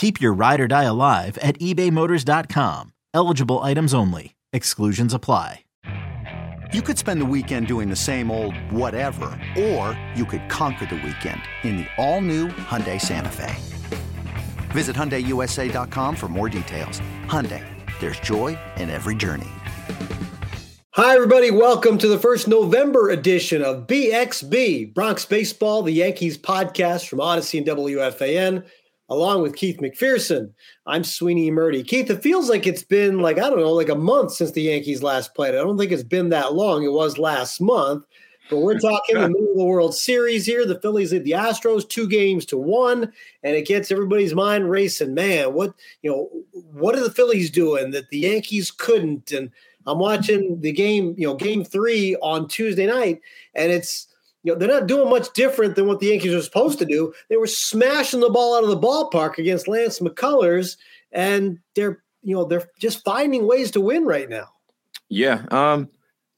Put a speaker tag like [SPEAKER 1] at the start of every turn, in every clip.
[SPEAKER 1] Keep your ride or die alive at ebaymotors.com. Eligible items only. Exclusions apply.
[SPEAKER 2] You could spend the weekend doing the same old whatever, or you could conquer the weekend in the all-new Hyundai Santa Fe. Visit HyundaiUSA.com for more details. Hyundai, there's joy in every journey.
[SPEAKER 3] Hi, everybody. Welcome to the first November edition of BXB, Bronx Baseball, the Yankees podcast from Audacy and WFAN along with Keith McPherson. I'm Sweeny Murti. Keith, it feels like it's been like, I don't know, like a month since the Yankees last played. I don't think it's been that long. It was last month. But we're talking the middle of the World Series here. The Phillies lead the Astros two games to one, and it gets everybody's mind racing. Man, what you know, what are the Phillies doing that the Yankees couldn't? And I'm watching the game, you know, game three on Tuesday night, and it's you know, they're not doing much different than what the Yankees are supposed to do. They were smashing the ball out of the ballpark against Lance McCullers, and they're you know they're just finding ways to win right now.
[SPEAKER 4] Yeah, um,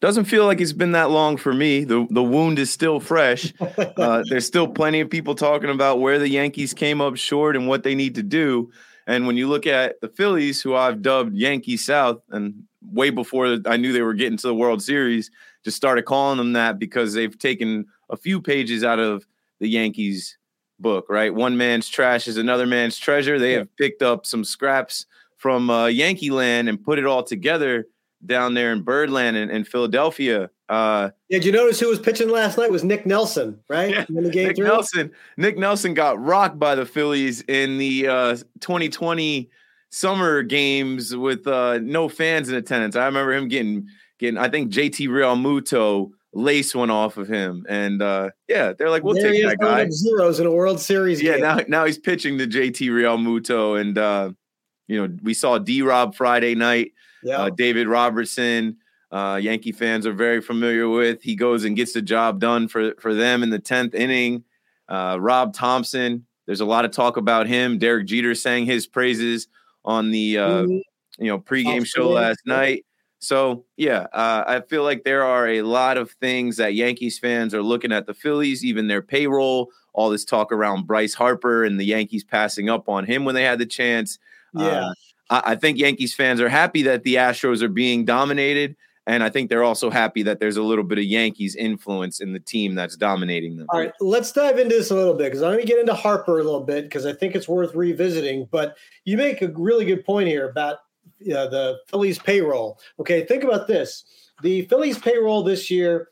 [SPEAKER 4] doesn't feel like it's been that long for me. the The wound is still fresh. uh, there's still plenty of people talking about where the Yankees came up short and what they need to do. And when you look at the Phillies, who I've dubbed Yankee South, and way before I knew they were getting to the World Series, just started calling them that because they've taken a few pages out of the Yankees book, right? One man's trash is another man's treasure. They have picked up some scraps from uh, Yankee land and put it all together down there in Birdland and in Philadelphia. Uh,
[SPEAKER 3] yeah, did you notice who was pitching last night? was Nick Nelson, right?
[SPEAKER 4] Yeah, Nick? Nelson. Nick Nelson got rocked by the Phillies in the uh, 2020 summer games with uh, no fans in attendance. I remember him getting getting. I think JT Realmuto lace one off of him, and uh, yeah, they're like, we'll there take that guy.
[SPEAKER 3] Zeros in a World Series.
[SPEAKER 4] Yeah,
[SPEAKER 3] game.
[SPEAKER 4] now now he's pitching to JT Realmuto, and uh, you know we saw D Rob Friday night. Yeah, uh, David Robertson. Uh, Yankee fans are very familiar with. He goes and gets the job done for for them in the tenth inning. Uh, Rob Thompson, There's a lot of talk about him. Derek Jeter sang his praises on the uh, mm-hmm. you know pregame show last night. So yeah, uh, I feel like there are a lot of things that Yankees fans are looking at the Phillies, even their payroll, all this talk around Bryce Harper and the Yankees passing up on him when they had the chance.
[SPEAKER 3] Yeah, uh,
[SPEAKER 4] I, I think Yankees fans are happy that the Astros are being dominated. And I think they're also happy that there's a little bit of Yankees influence in the team that's dominating them.
[SPEAKER 3] All right, let's dive into this a little bit because I'm going to get into Harper a little bit because I think it's worth revisiting. But you make a really good point here about uh, the Phillies payroll. Okay, think about this: the Phillies payroll this year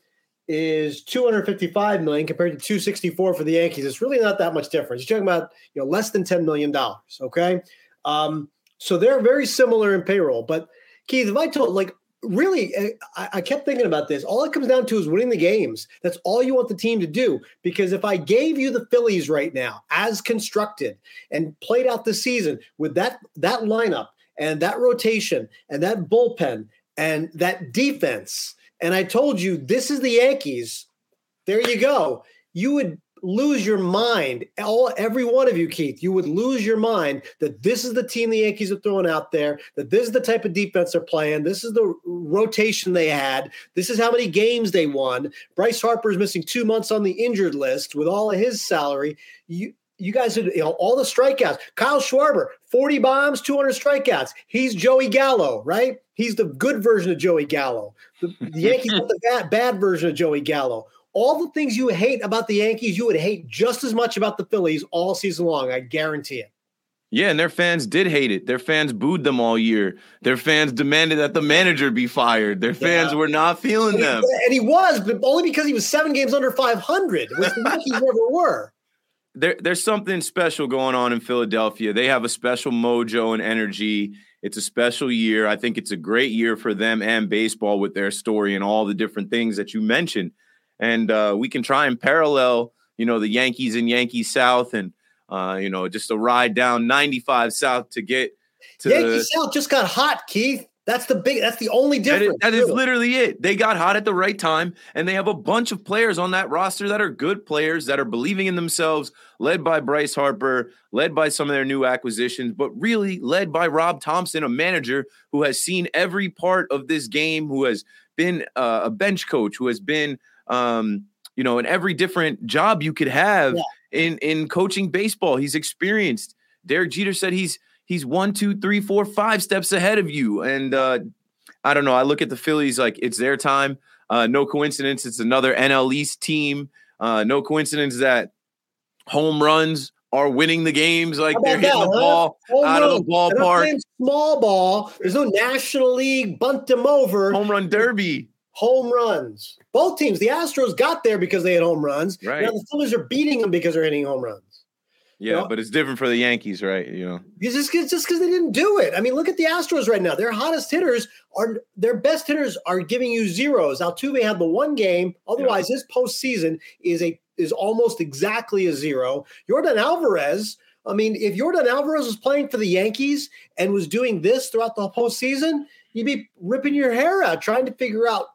[SPEAKER 3] is 255 million compared to 264 for the Yankees. It's really not that much difference. You're talking about you know less than 10 million dollars. Okay, um, so they're very similar in payroll. But Keith, if I told like really, eh, I, I, kept thinking about this. All it comes down to is winning the games. That's all you want the team to do. Because if I gave you the Phillies right now, as constructed and played out the season with that that lineup and that rotation and that bullpen and that defense, and I told you this is the Yankees, there you go. You would lose your mind. All every one of you, Keith, you would lose your mind that this is the team the Yankees are throwing out there, that this is the type of defense they're playing, this is the rotation they had, this is how many games they won. Bryce Harper is missing two months on the injured list with all of his salary. You you guys are you know all the strikeouts. Kyle Schwarber, 40 bombs, 200 strikeouts. He's Joey Gallo, right? He's the good version of Joey Gallo. The, the Yankees are the bad, bad version of Joey Gallo all the things you hate about the Yankees, you would hate just as much about the Phillies all season long. I guarantee it.
[SPEAKER 4] Yeah, and their fans did hate it. Their fans booed them all year. Their fans demanded that the manager be fired. Their fans yeah. were not feeling
[SPEAKER 3] and
[SPEAKER 4] them.
[SPEAKER 3] He, and he was, but only because he was seven games under 500, which the Yankees never were.
[SPEAKER 4] There, there's something special going on in Philadelphia. They have a special mojo and energy. It's a special year. I think it's a great year for them and baseball with their story and all the different things that you mentioned. And uh, we can try and parallel, you know, the Yankees and Yankees South and uh, you know, just a ride down 95 South to get to
[SPEAKER 3] Yankee the, South just got hot, Keith. That's the big. That's the only difference.
[SPEAKER 4] that is, that is literally it. They got hot at the right time, and they have a bunch of players on that roster that are good players that are believing in themselves. Led by Bryce Harper, led by some of their new acquisitions, but really led by Rob Thompson, a manager who has seen every part of this game, who has been uh, a bench coach, who has been, um, you know, in every different job you could have. Yeah in in coaching baseball. He's experienced. Derek Jeter said he's he's one, two, three, four, five steps ahead of you. And uh, I don't know. I look at the Phillies like it's their time. Uh, no coincidence. It's another NL East team. Uh, no coincidence that home runs are winning the games. Like they're hitting that, the ball huh? out of the ballpark.
[SPEAKER 3] Small ball. There's no National League bunt them over.
[SPEAKER 4] Home run derby
[SPEAKER 3] home runs. Both teams, the Astros got there because they had home runs. Right. Now the Phillies are beating them because they're hitting home runs.
[SPEAKER 4] Yeah, you know? but it's different for the Yankees, right? You know,
[SPEAKER 3] it's just just because they didn't do it. I mean, look at the Astros right now. Their hottest hitters are their best hitters are giving you zeros. Altuve had the one game. Otherwise, yeah. his postseason is a is almost exactly a zero. Yordan Alvarez. I mean, if Yordan Alvarez was playing for the Yankees and was doing this throughout the postseason, you'd be ripping your hair out trying to figure out,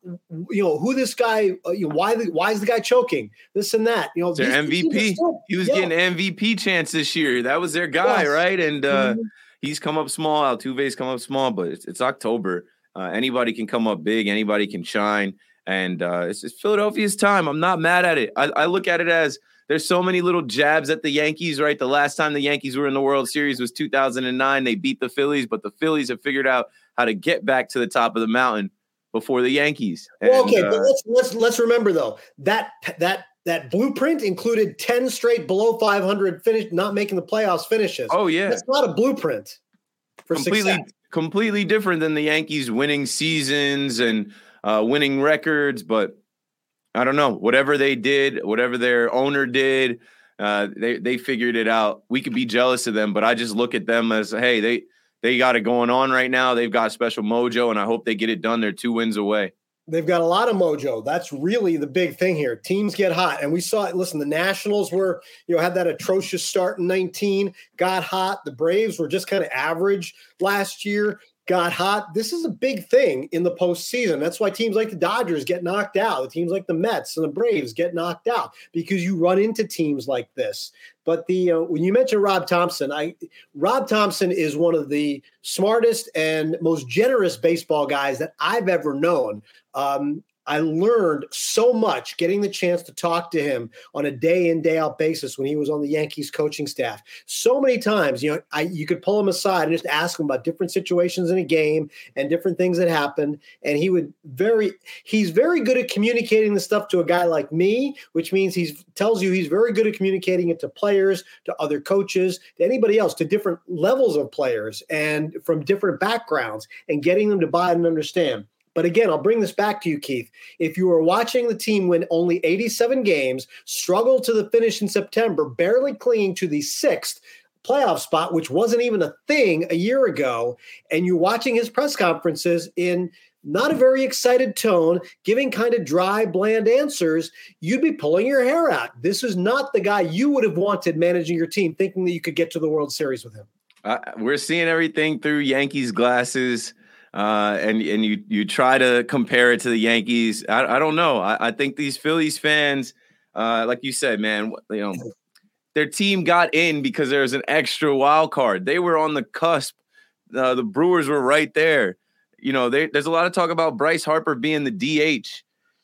[SPEAKER 3] you know, who this guy, uh, you know, why the, why is the guy choking, this and that. You know,
[SPEAKER 4] their MVP. Still, he was yeah. getting MVP chance this year. That was their guy, yes. right? And uh, mm-hmm. he's come up small. Altuve's come up small, but it's, it's October. Uh, anybody can come up big. Anybody can shine. And uh, it's, it's Philadelphia's time. I'm not mad at it. I, I look at it as there's so many little jabs at the Yankees, right? The last time the Yankees were in the World Series was 2009. They beat the Phillies, but the Phillies have figured out how to get back to the top of the mountain before the Yankees.
[SPEAKER 3] And, well, okay, uh, but let's let's let's remember though that that that blueprint included 10 straight below 500 finish not making the playoffs finishes.
[SPEAKER 4] Oh yeah.
[SPEAKER 3] That's not a blueprint
[SPEAKER 4] for completely success. completely different than the Yankees winning seasons and uh, winning records, but I don't know. Whatever they did, whatever their owner did, uh, they they figured it out. We could be jealous of them, but I just look at them as hey, they they got it going on right now. They've got special mojo, and I hope they get it done. They're two wins away.
[SPEAKER 3] They've got a lot of mojo. That's really the big thing here. Teams get hot, and we saw it. Listen, the Nationals were, you know, had that atrocious start in 19, got hot. The Braves were just kind of average last year got hot. This is a big thing in the postseason. That's why teams like the Dodgers get knocked out. The teams like the Mets and the Braves get knocked out because you run into teams like this. But the uh, when you mentioned Rob Thompson, I Rob Thompson is one of the smartest and most generous baseball guys that I've ever known. Um, I learned so much getting the chance to talk to him on a day in day out basis when he was on the Yankees coaching staff. So many times, you know, I you could pull him aside and just ask him about different situations in a game and different things that happened, and he would very he's very good at communicating the stuff to a guy like me, which means he's tells you he's very good at communicating it to players, to other coaches, to anybody else, to different levels of players and from different backgrounds, and getting them to buy and understand. But again, I'll bring this back to you, Keith. If you were watching the team win only 87 games, struggle to the finish in September, barely clinging to the sixth playoff spot, which wasn't even a thing a year ago, and you're watching his press conferences in not a very excited tone, giving kind of dry, bland answers, you'd be pulling your hair out. This is not the guy you would have wanted managing your team, thinking that you could get to the World Series with him.
[SPEAKER 4] Uh, we're seeing everything through Yankees glasses uh, and and you you try to compare it to the Yankees. I, I don't know. I, I, think these Phillies fans, uh, like you said, man, you know, their team got in because there was an extra wild card. They were on the cusp. Uh, the Brewers were right there. You know, they, there's a lot of talk about Bryce Harper being the DH,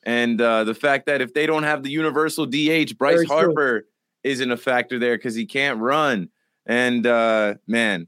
[SPEAKER 4] and uh, the fact that if they don't have the universal DH, Bryce Very Harper true. isn't a factor there because he can't run. And uh, man,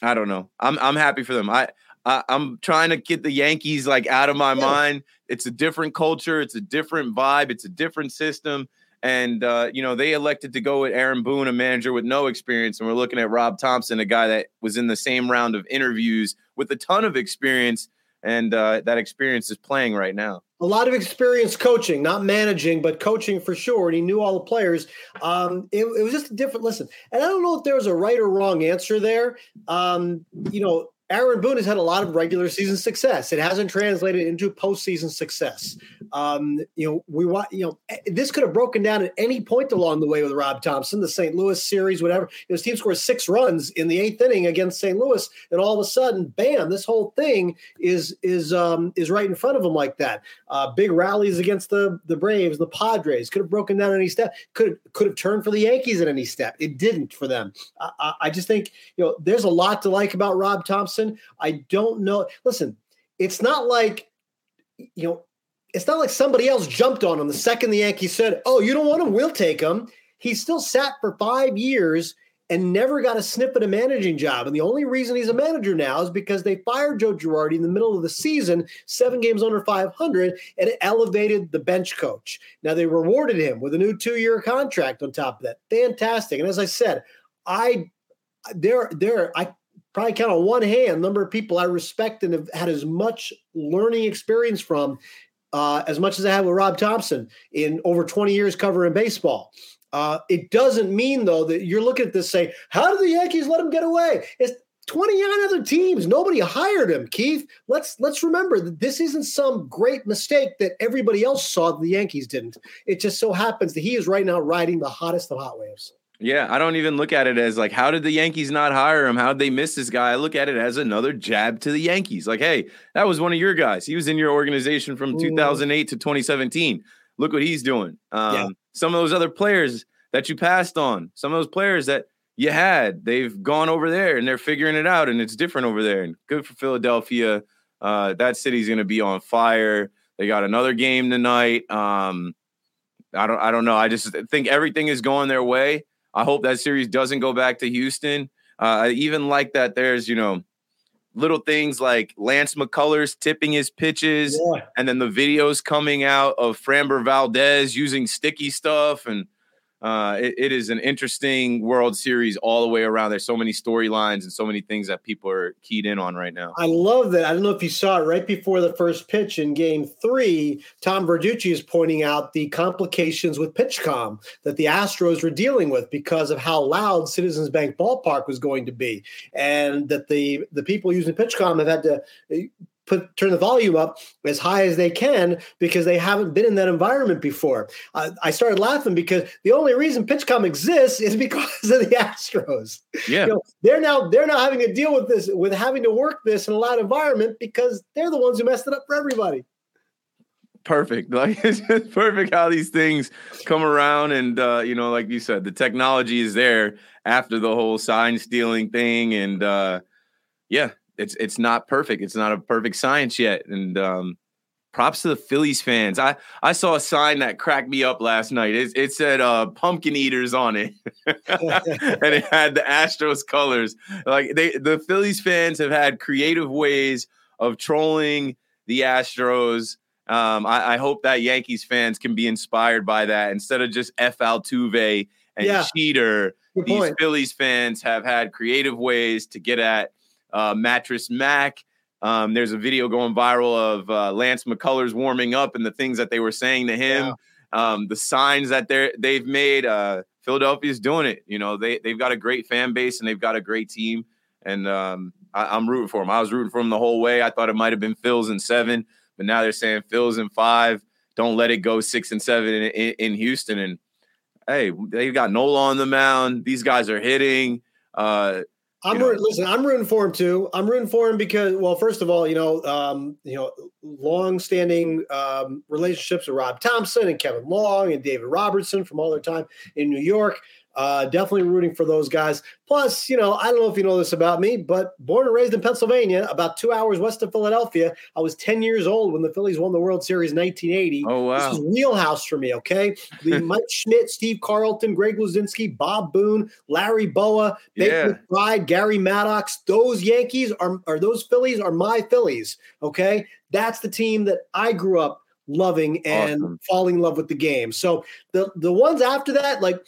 [SPEAKER 4] I don't know. I'm I'm happy for them. I I, am trying to get the Yankees like out of my yeah. mind. It's a different culture. It's a different vibe. It's a different system. And uh, you know, they elected to go with Aaron Boone, a manager with no experience, and we're looking at Rob Thompson, a guy that was in the same round of interviews with a ton of experience, and uh, that experience is playing right now.
[SPEAKER 3] A lot of experience coaching, not managing, but coaching for sure. And he knew all the players. Um, it, it was just a different listen. And I don't know if there was a right or wrong answer there. Um, you know, Aaron Boone has had a lot of regular season success. It hasn't translated into postseason success. Um, you know, we want you know eh, this could have broken down at any point along the way with Rob Thompson, the St. Louis series, whatever. His team scores six runs in the eighth inning against St. Louis, and all of a sudden, bam! This whole thing is is um, is right in front of him like that. Uh, big rallies against the the Braves, the Padres could have broken down any step. Could could have turned for the Yankees at any step. It didn't for them. I, I just think you know there's a lot to like about Rob Thompson. I don't know. Listen, it's not like, you know, it's not like somebody else jumped on him the second the Yankees said, Oh, you don't want him? We'll take him. He still sat for five years and never got a sniff at a managing job. And the only reason he's a manager now is because they fired Joe Girardi in the middle of the season, seven games under 500, and it elevated the bench coach. Now they rewarded him with a new two year contract on top of that. Fantastic. And as I said, I there there I probably count on one hand number of people I respect and have had as much learning experience from uh, as much as I have with Rob Thompson in over 20 years covering baseball. Uh, it doesn't mean though that you're looking at this say, how did the Yankees let him get away? It's 29 other teams. Nobody hired him, Keith. Let's let's remember that this isn't some great mistake that everybody else saw that the Yankees didn't. It just so happens that he is right now riding the hottest of hot waves.
[SPEAKER 4] Yeah, I don't even look at it as like, how did the Yankees not hire him? How did they miss this guy? I look at it as another jab to the Yankees. Like, hey, that was one of your guys. He was in your organization from 2008 to 2017. Look what he's doing. Um, yeah. Some of those other players that you passed on, some of those players that you had, they've gone over there and they're figuring it out, and it's different over there. And good for Philadelphia. Uh, that city's going to be on fire. They got another game tonight. Um, I don't, I don't know. I just think everything is going their way. I hope that series doesn't go back to Houston. Uh, I even like that there's, you know, little things like Lance McCullers tipping his pitches, yeah. and then the videos coming out of Framber Valdez using sticky stuff and uh, it, it is an interesting World Series all the way around. There's so many storylines and so many things that people are keyed in on right now.
[SPEAKER 3] I love that. I don't know if you saw it right before the first pitch in Game Three. Tom Verducci is pointing out the complications with PitchCom that the Astros were dealing with because of how loud Citizens Bank Ballpark was going to be, and that the the people using PitchCom have had to put turn the volume up as high as they can because they haven't been in that environment before. Uh, I started laughing because the only reason PitchCom exists is because of the Astros.
[SPEAKER 4] Yeah, you know,
[SPEAKER 3] they're now they're now having to deal with this with having to work this in a loud environment because they're the ones who messed it up for everybody.
[SPEAKER 4] Perfect. Like it's just perfect how these things come around, and uh, you know, like you said, the technology is there after the whole sign stealing thing, and uh, yeah, it's it's not perfect. It's not a perfect science yet. And um, props to the Phillies fans. I I saw a sign that cracked me up last night. It, it said uh, pumpkin eaters on it, and it had the Astros colors. Like they the Phillies fans have had creative ways of trolling the Astros. Um, I, I, hope that Yankees fans can be inspired by that instead of just F Altuve and yeah. Cheater. Good these point. Phillies fans have had creative ways to get at uh, Mattress Mac. Um, there's a video going viral of uh, Lance McCullers warming up and the things that they were saying to him, yeah. um, the signs that they're they've made. Uh, Philadelphia's doing it. You know, they they've got a great fan base and they've got a great team, and um, I, am rooting for them. I was rooting for them the whole way. I thought it might have been Phil's in seven, but now they're saying Phil's in five. Don't let it go six and seven in, in, in Houston. And hey, they've got Nola on the mound. These guys are hitting. Uh,
[SPEAKER 3] I'm rooting, listen. I'm rooting for him too. I'm rooting for him because, well, first of all, you know, um, you know, long-standing um, relationships with Rob Thompson and Kevin Long and David Robertson from all their time in New York. Uh, definitely rooting for those guys. Plus, you know, I don't know if you know this about me, but born and raised in Pennsylvania, about two hours west of Philadelphia. I was 10 years old when the Phillies won the World Series in 1980.
[SPEAKER 4] Oh, wow.
[SPEAKER 3] This is wheelhouse for me, okay? The Mike Schmidt, Steve Carlton, Greg Luzinski, Bob Boone, Larry Bowa, Baker yeah. Gary Maddox. Those Yankees are, are those Phillies are my Phillies, okay? That's the team that I grew up loving and awesome. falling in love with the game. So the the ones after that, like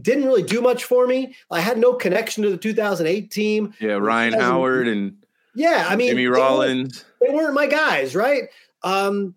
[SPEAKER 3] didn't really do much for me. I had no connection to the 2008 team.
[SPEAKER 4] Yeah, Ryan Howard and
[SPEAKER 3] yeah, I mean
[SPEAKER 4] Jimmy Rollins.
[SPEAKER 3] They weren't, they weren't my guys, right? Um,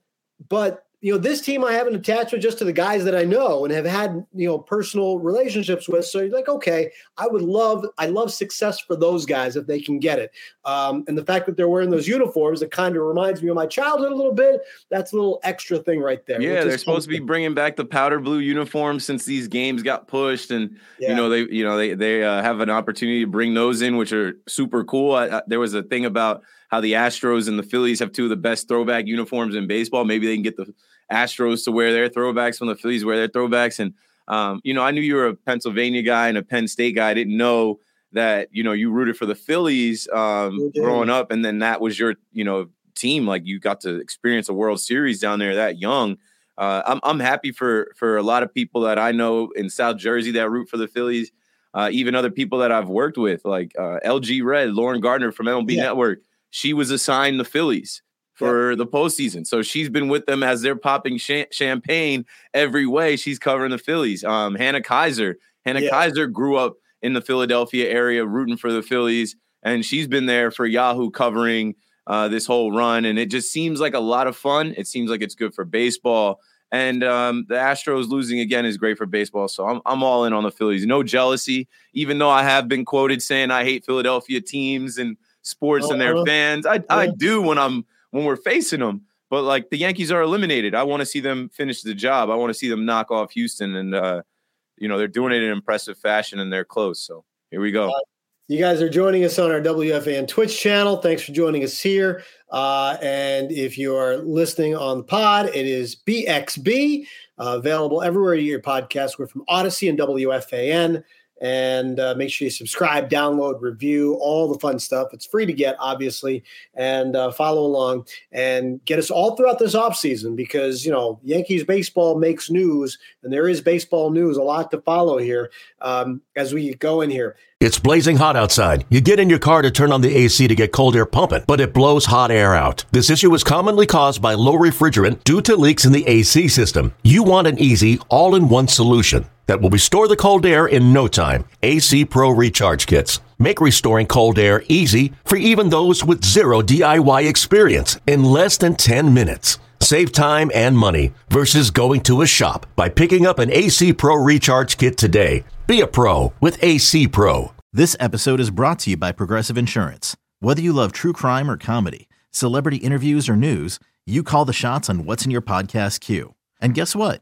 [SPEAKER 3] but you know, this team I have an attachment just to the guys that I know and have had, you know, personal relationships with. So you're like, okay, I would love, I love success for those guys if they can get it. Um, and the fact that they're wearing those uniforms, it kind of reminds me of my childhood a little bit. That's a little extra thing right there.
[SPEAKER 4] Yeah, they're supposed to be bringing back the powder blue uniforms since these games got pushed, and yeah. you know they, you know they they uh, have an opportunity to bring those in, which are super cool. I, I, there was a thing about how the Astros and the Phillies have two of the best throwback uniforms in baseball. Maybe they can get the Astros to wear their throwbacks when the Phillies wear their throwbacks. And um, you know, I knew you were a Pennsylvania guy and a Penn State guy. I didn't know that you know you rooted for the Phillies um, growing up, and then that was your you know team. Like you got to experience a World Series down there that young. Uh, I'm I'm happy for for a lot of people that I know in South Jersey that root for the Phillies. Uh, even other people that I've worked with, like uh, LG Red, Lauren Gardner from MLB yeah. Network, she was assigned the Phillies for yep. the postseason. So she's been with them as they're popping sh- champagne every way. She's covering the Phillies. Um, Hannah Keyser. Hannah yeah. Keyser grew up in the Philadelphia area rooting for the Phillies, and she's been there for Yahoo covering uh, this whole run. And it just seems like a lot of fun. It seems like it's good for baseball. And um, the Astros losing again is great for baseball. So I'm, I'm all in on the Phillies. No jealousy, even though I have been quoted saying I hate Philadelphia teams and sports uh-huh. and their uh-huh. fans. I, I do when I'm when we're facing them. But like the Yankees are eliminated. I want to see them finish the job. I want to see them knock off Houston, and uh, you know they're doing it in impressive fashion, and they're close. So here we go. Uh,
[SPEAKER 3] you guys are joining us on our WFAN Twitch channel. Thanks for joining us here. Uh, and if you are listening on the pod, it is BXB, uh, available everywhere you your podcast. We're from Audacy and WFAN and uh, make sure you subscribe, download, review, all the fun stuff. It's free to get, obviously, and uh, follow along and get us all throughout this off season because you know Yankees baseball makes news, and there is baseball news, a lot to follow here um, as we go in here.
[SPEAKER 5] It's blazing hot outside. You get in your car to turn on the AC to get cold air pumping, but it blows hot air out. This issue is commonly caused by low refrigerant due to leaks in the AC system. You want an easy, all in one solution that will restore the cold air in no time. AC Pro Recharge Kits. Make restoring cold air easy for even those with zero DIY experience in less than 10 minutes. Save time and money versus going to a shop by picking up an AC Pro Recharge Kit today. Be a pro with AC Pro.
[SPEAKER 1] This episode is brought to you by Progressive Insurance. Whether you love true crime or comedy, celebrity interviews or news, you call the shots on what's in your podcast queue. And guess what?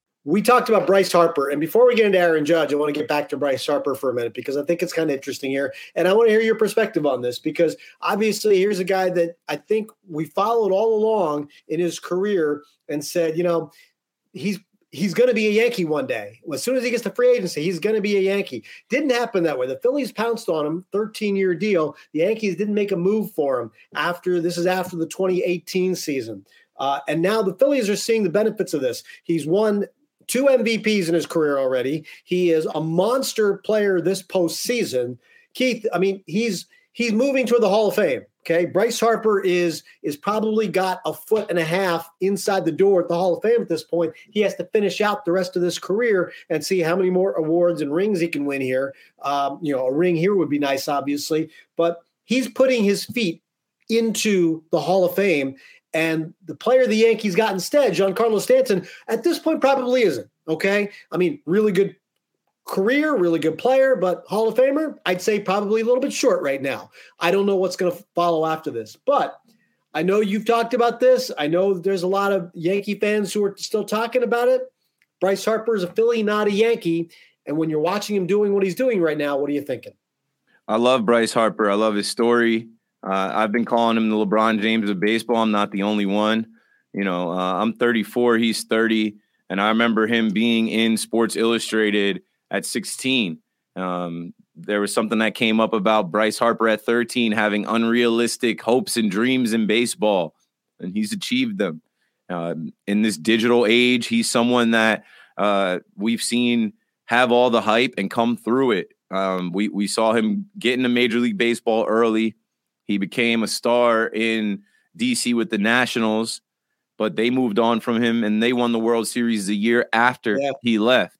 [SPEAKER 3] we talked about Bryce Harper, and before we get into Aaron Judge, I want to get back to Bryce Harper for a minute because I think it's kind of interesting here, and I want to hear your perspective on this because obviously here's a guy that I think we followed all along in his career and said, you know, he's he's going to be a Yankee one day. As soon as he gets to free agency, he's going to be a Yankee. Didn't happen that way. The Phillies pounced on him, 13 year deal. The Yankees didn't make a move for him after this is after the 2018 season. Uh, and now the Phillies are seeing the benefits of this. He's won two MVPs in his career already. He is a monster player this postseason. Keith, I mean, he's he's moving toward the Hall of Fame. Okay, Bryce Harper is is probably got a foot and a half inside the door at the Hall of Fame at this point. He has to finish out the rest of this career and see how many more awards and rings he can win here. Um, you know, a ring here would be nice, obviously, but he's putting his feet into the Hall of Fame, and the player the Yankees got instead, Giancarlo Stanton, at this point probably isn't. Okay. I mean, really good career, really good player, but Hall of Famer, I'd say probably a little bit short right now. I don't know what's going to follow after this, but I know you've talked about this. I know there's a lot of Yankee fans who are still talking about it. Bryce Harper is a Philly, not a Yankee. And when you're watching him doing what he's doing right now, what are you thinking?
[SPEAKER 4] I love Bryce Harper. I love his story. Uh, I've been calling him the LeBron James of baseball. I'm not the only one. You know, uh, I'm 34, he's 30, and I remember him being in Sports Illustrated at 16, um, there was something that came up about Bryce Harper at 13 having unrealistic hopes and dreams in baseball, and he's achieved them. Uh, in this digital age, he's someone that uh, we've seen have all the hype and come through it. Um, we we saw him get into Major League Baseball early. He became a star in DC with the Nationals, but they moved on from him and they won the World Series the year after yeah. he left.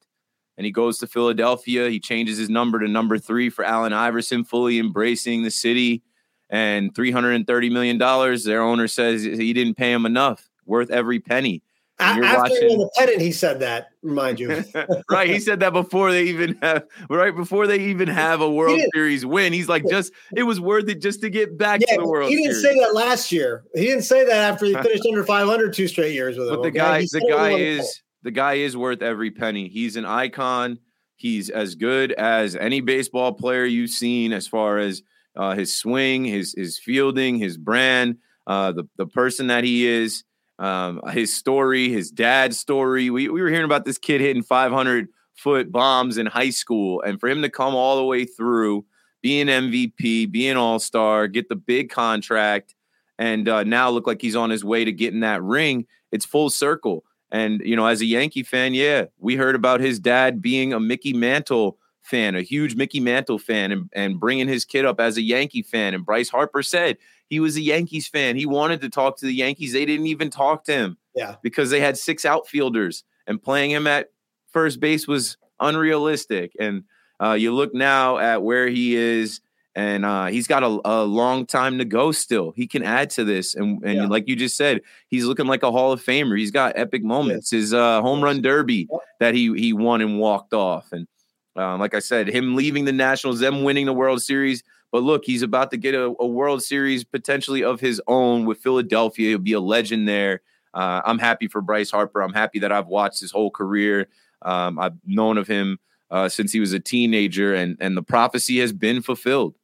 [SPEAKER 4] And he goes to Philadelphia. He changes his number to number three for Allen Iverson, fully embracing the city. And $330 million, their owner says he didn't pay him enough, worth every penny.
[SPEAKER 3] After watching... the pennant, he said that. Remind you,
[SPEAKER 4] right? He said that before they even have right before they even have a World Series win. He's like, just it was worth it just to get back yeah, to the World.
[SPEAKER 3] He didn't
[SPEAKER 4] Series.
[SPEAKER 3] say that last year. He didn't say that after he finished under 500 two straight years with
[SPEAKER 4] him. But the guy, the guy is the guy is worth every penny. He's an icon. He's as good as any baseball player you've seen as far as uh, his swing, his his fielding, his brand, uh, the the person that he is um, his story, his dad's story. We, we were hearing about this kid hitting 500 foot bombs in high school, and for him to come all the way through, be an MVP, be an all star, get the big contract, and uh, now look like he's on his way to getting that ring. It's full circle. And you know, as a Yankee fan, yeah, we heard about his dad being a Mickey Mantle fan, a huge Mickey Mantle fan, and, and bringing his kid up as a Yankee fan. And Bryce Harper said he was a Yankees fan. He wanted to talk to the Yankees. They didn't even talk to him.
[SPEAKER 3] Yeah.
[SPEAKER 4] Because they had six outfielders and playing him at first base was unrealistic. And uh, you look now at where he is, and uh, he's got a, a, long time to go still. He can add to this. And, and yeah. like you just said, he's looking like a Hall of Famer. He's got epic moments. His uh, home run derby that he, he won and walked off. And um, like I said, him leaving the Nationals, them winning the World Series but look, he's about to get a, a World Series potentially of his own with Philadelphia. He'll be a legend there. Uh, I'm happy for Bryce Harper. I'm happy that I've watched his whole career. Um, I've known of him uh, since he was a teenager, and and the prophecy has been fulfilled.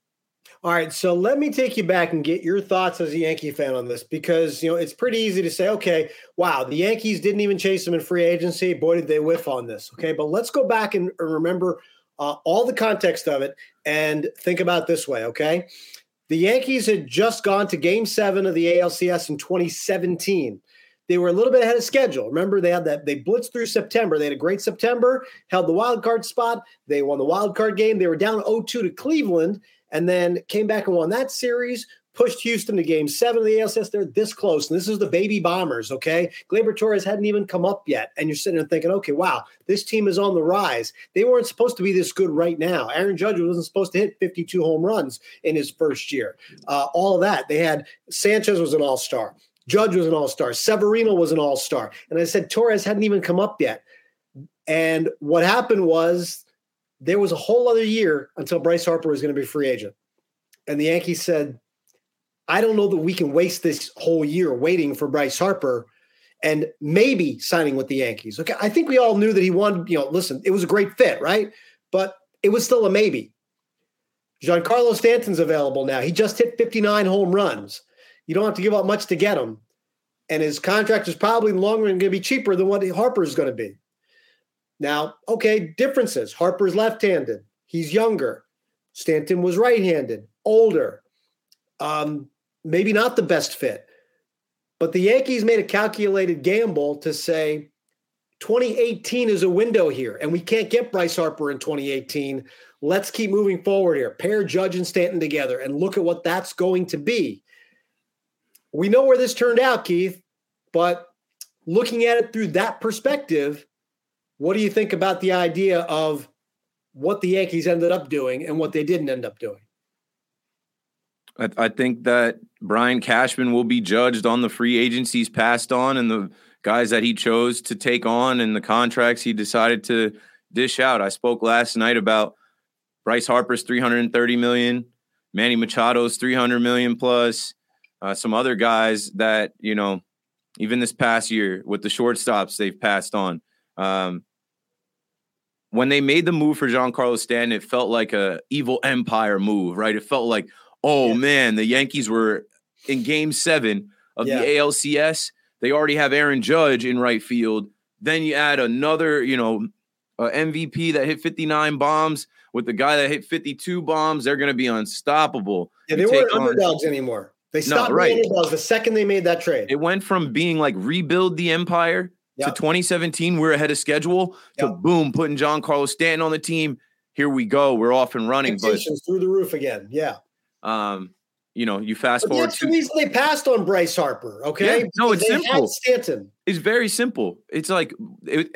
[SPEAKER 3] All right, so let me take you back and get your thoughts as a Yankee fan on this because you know it's pretty easy to say, okay, wow, the Yankees didn't even chase him in free agency. Boy, did they whiff on this. Okay, but let's go back and remember uh, all the context of it and think about this way, okay? The Yankees had just gone to game seven of the ALCS in 2017. They were a little bit ahead of schedule. Remember, they had that they blitzed through September. They had a great September, held the wild card spot. They won the wild card game. They were down 0-2 to Cleveland and then came back and won that series pushed Houston to game seven of the ALCS. They're this close. And this is the baby bombers, okay? Gleyber Torres hadn't even come up yet. And you're sitting there thinking, okay, wow, this team is on the rise. They weren't supposed to be this good right now. Aaron Judge wasn't supposed to hit 52 home runs in his first year. Uh, all of that. They had Sanchez was an all star. Judge was an all star. Severino was an all star. And I said Torres hadn't even come up yet. And what happened was there was a whole other year until Bryce Harper was going to be free agent. And the Yankees said, I don't know that we can waste this whole year waiting for Bryce Harper and maybe signing with the Yankees. Okay. I think we all knew that he wanted, you know, listen, it was a great fit, right? But it was still a maybe. Giancarlo Stanton's available now. He just hit 59 home runs. You don't have to give up much to get him. And his contract is probably longer and going to be cheaper than what Harper's going to be. Now, okay, differences. Harper's left handed, he's younger. Stanton was right handed, older. Um, maybe not the best fit. But the Yankees made a calculated gamble to say 2018 is a window here, and we can't get Bryce Harper in 2018. Let's keep moving forward here. Pair Judge and Stanton together and look at what that's going to be. We know where this turned out, Keith, but looking at it through that perspective, what do you think about the idea of what the Yankees ended up doing and what they didn't end up doing?
[SPEAKER 4] I, I think that Brian Cashman will be judged on the free agencies passed on and the guys that he chose to take on and the contracts he decided to dish out. I spoke last night about Bryce Harper's 330 million, Manny Machado's 300 million plus, uh, some other guys that, you know, even this past year with the shortstops they've passed on. Um, when they made the move for Giancarlo Stanton, it felt like a evil empire move, right? It felt like, oh yeah. man, the Yankees were in game seven of yeah. the ALCS. They already have Aaron Judge in right field. Then you add another, you know, uh, MVP that hit 59 bombs with the guy that hit 52 bombs, they're going to be unstoppable.
[SPEAKER 3] Yeah, they weren't underdogs on, anymore. They stopped no, right. being underdogs the second they made that trade.
[SPEAKER 4] It went from being like rebuild the empire yep. to 2017, we're ahead of schedule, yep. to boom, putting Giancarlo Stanton on the team. Here we go. We're off and running.
[SPEAKER 3] But through the roof again. Yeah.
[SPEAKER 4] Um, you know, you fast but forward.
[SPEAKER 3] That's the reason they passed on Bryce Harper. Okay.
[SPEAKER 4] Yeah, no, it's
[SPEAKER 3] they
[SPEAKER 4] simple.
[SPEAKER 3] Stanton.
[SPEAKER 4] It's very simple. It's like it,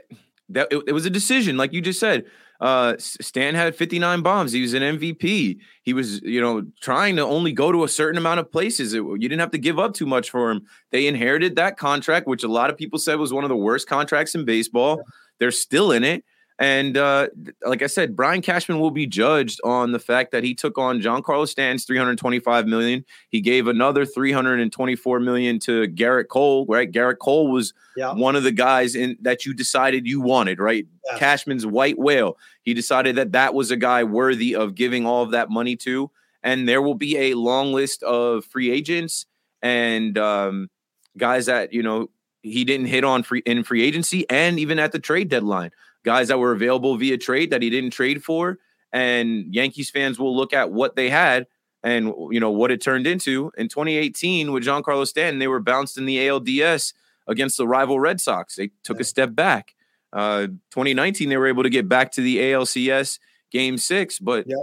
[SPEAKER 4] that. It, it was a decision, like you just said. Uh, Stan had 59 bombs. He was an MVP. He was, you know, trying to only go to a certain amount of places. It, you didn't have to give up too much for him. They inherited that contract, which a lot of people said was one of the worst contracts in baseball. They're still in it. And uh, like I said, Brian Cashman will be judged on the fact that he took on Giancarlo Stan's 325 million. He gave another 324 million to Gerrit Cole, right? Gerrit Cole was yeah. one of the guys in that you decided you wanted, right? Yeah. Cashman's white whale. He decided that that was a guy worthy of giving all of that money to. And there will be a long list of free agents and um, guys that you know he didn't hit on free in free agency and even at the trade deadline guys that were available via trade that he didn't trade for. And Yankees fans will look at what they had and you know what it turned into in 2018 with Giancarlo Stanton. They were bounced in the ALDS against the rival Red Sox. They took a step back. Uh, 2019, they were able to get back to the ALCS Game Six, but yep.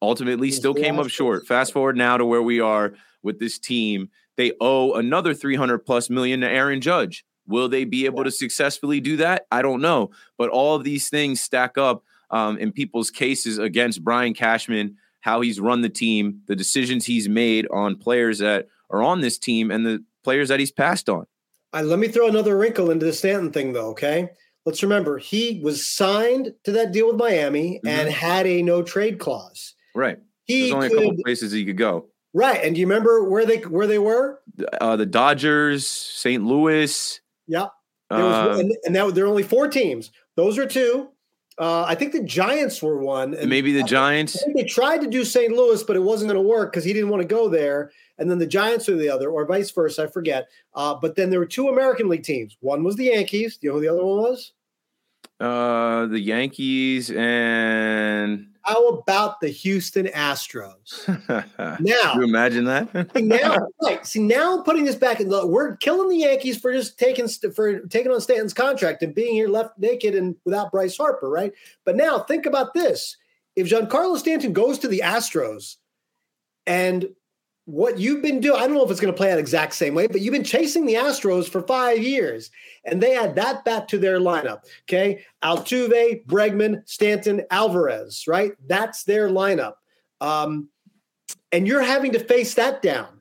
[SPEAKER 4] ultimately still came up short. Fast forward now to where we are with this team. They owe another 300 plus million to Aaron Judge. Will they be able to successfully do that? I don't know. But all of these things stack up um, in people's cases against Brian Cashman, how he's run the team, the decisions he's made on players that are on this team, and the players that he's passed on.
[SPEAKER 3] Right, let me throw another wrinkle into the Stanton thing, though. Okay. Let's remember he was signed to that deal with Miami mm-hmm. and had a no trade clause.
[SPEAKER 4] Right. He There's only could, a couple places he could go.
[SPEAKER 3] Right. And do you remember where they where they were?
[SPEAKER 4] Uh, the Dodgers, St. Louis.
[SPEAKER 3] Yeah. Was, uh, and, now there are only four teams. Those are two. Uh, I think the Giants were one.
[SPEAKER 4] And maybe the Giants.
[SPEAKER 3] they tried to do St. Louis, but it wasn't going to work because he didn't want to go there. And then the Giants were the other, or vice versa. I forget. Uh, but then there were two American League teams. One was the Yankees. Do you know who the other one was?
[SPEAKER 4] Uh, the Yankees and
[SPEAKER 3] how about the Houston Astros? now,
[SPEAKER 4] Can you imagine that?
[SPEAKER 3] now, right? See, now I'm putting this back in the. We're killing the Yankees for just taking for taking on Stanton's contract and being here left naked and without Bryce Harper, right? But now think about this: if Giancarlo Stanton goes to the Astros, and what you've been doing, I don't know if it's going to play out exact same way, but you've been chasing the Astros for five years, and they add that back to their lineup. Okay. Altuve, Bregman, Stanton, Alvarez, right? That's their lineup. Um, and you're having to face that down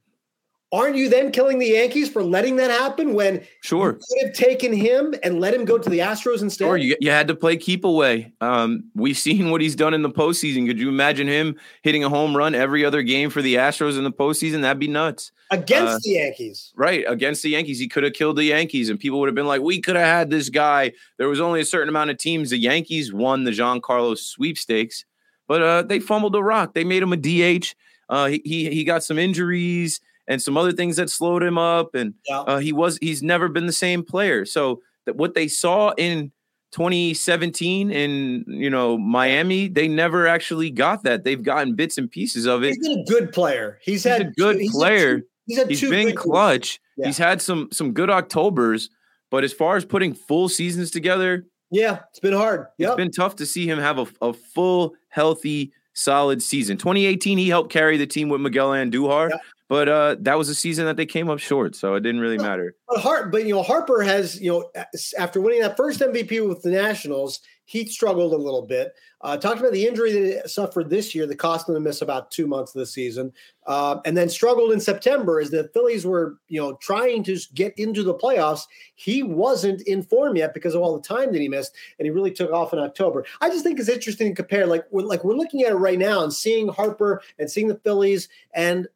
[SPEAKER 3] aren't you then killing the Yankees for letting that happen when
[SPEAKER 4] sure
[SPEAKER 3] you could have taken him and let him go to the Astros instead?
[SPEAKER 4] Sure, you, you had to play keep away. Um, we've seen what he's done in the postseason. Could you imagine him hitting a home run every other game for the Astros in the postseason? That'd be nuts.
[SPEAKER 3] Against uh, the Yankees.
[SPEAKER 4] Right. Against the Yankees. He could have killed the Yankees, and people would have been like, we could have had this guy. There was only a certain amount of teams. The Yankees won the Giancarlo sweepstakes, but uh, they fumbled the rock. They made him a DH. Uh, he, he, he got some injuries and some other things that slowed him up. And yeah. uh, he was he's never been the same player. So that what they saw in 2017 in you know Miami, they never actually got that. They've gotten bits and pieces of it.
[SPEAKER 3] He's been a good player. He's,
[SPEAKER 4] he's
[SPEAKER 3] had
[SPEAKER 4] a good he's player. Two, he's, had he's been clutch. Yeah. He's had some some good Octobers, but as far as putting full seasons together,
[SPEAKER 3] yeah, it's been hard.
[SPEAKER 4] Yep. It's been tough to see him have a, a full, healthy, solid season. 2018, he helped carry the team with Miguel Andujar, yep. But uh, that was a season that they came up short, so it didn't really matter.
[SPEAKER 3] But, Hart, but you know, Harper has you know after winning that first MVP with the Nationals, he struggled a little bit. Uh, talked about the injury that he suffered this year that cost him to miss about two months of the season, uh, and then struggled in September as the Phillies were you know trying to get into the playoffs. He wasn't in form yet because of all the time that he missed, and he really took off in October. I just think it's interesting to compare. Like we're, like we're looking at it right now and seeing Harper and seeing the Phillies, and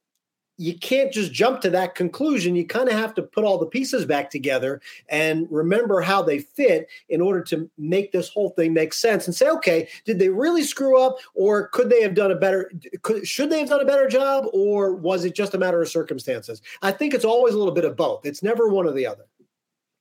[SPEAKER 3] you can't just jump to that conclusion. You kind of have to put all the pieces back together and remember how they fit in order to make this whole thing make sense and say, okay, did they really screw up or could they have done a better, could, should they have done a better job or was it just a matter of circumstances? I think it's always a little bit of both. It's never one or the other.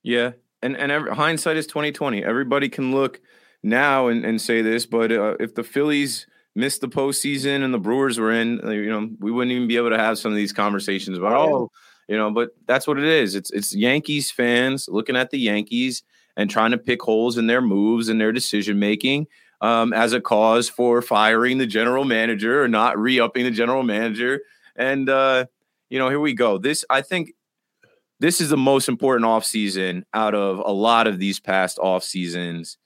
[SPEAKER 4] Yeah. And, and every, hindsight is 2020. Everybody can look now and, and say this, but uh, if the Phillies missed the postseason and the Brewers were in, uh, you know, we wouldn't even be able to have some of these conversations about oh, you know. But that's what it is. It's it's Yankees fans looking at the Yankees and trying to pick holes in their moves and their decision making um, as a cause for firing the general manager or not re-upping the general manager. And uh, you know, here we go. This I think this is the most important offseason out of a lot of these past off seasons.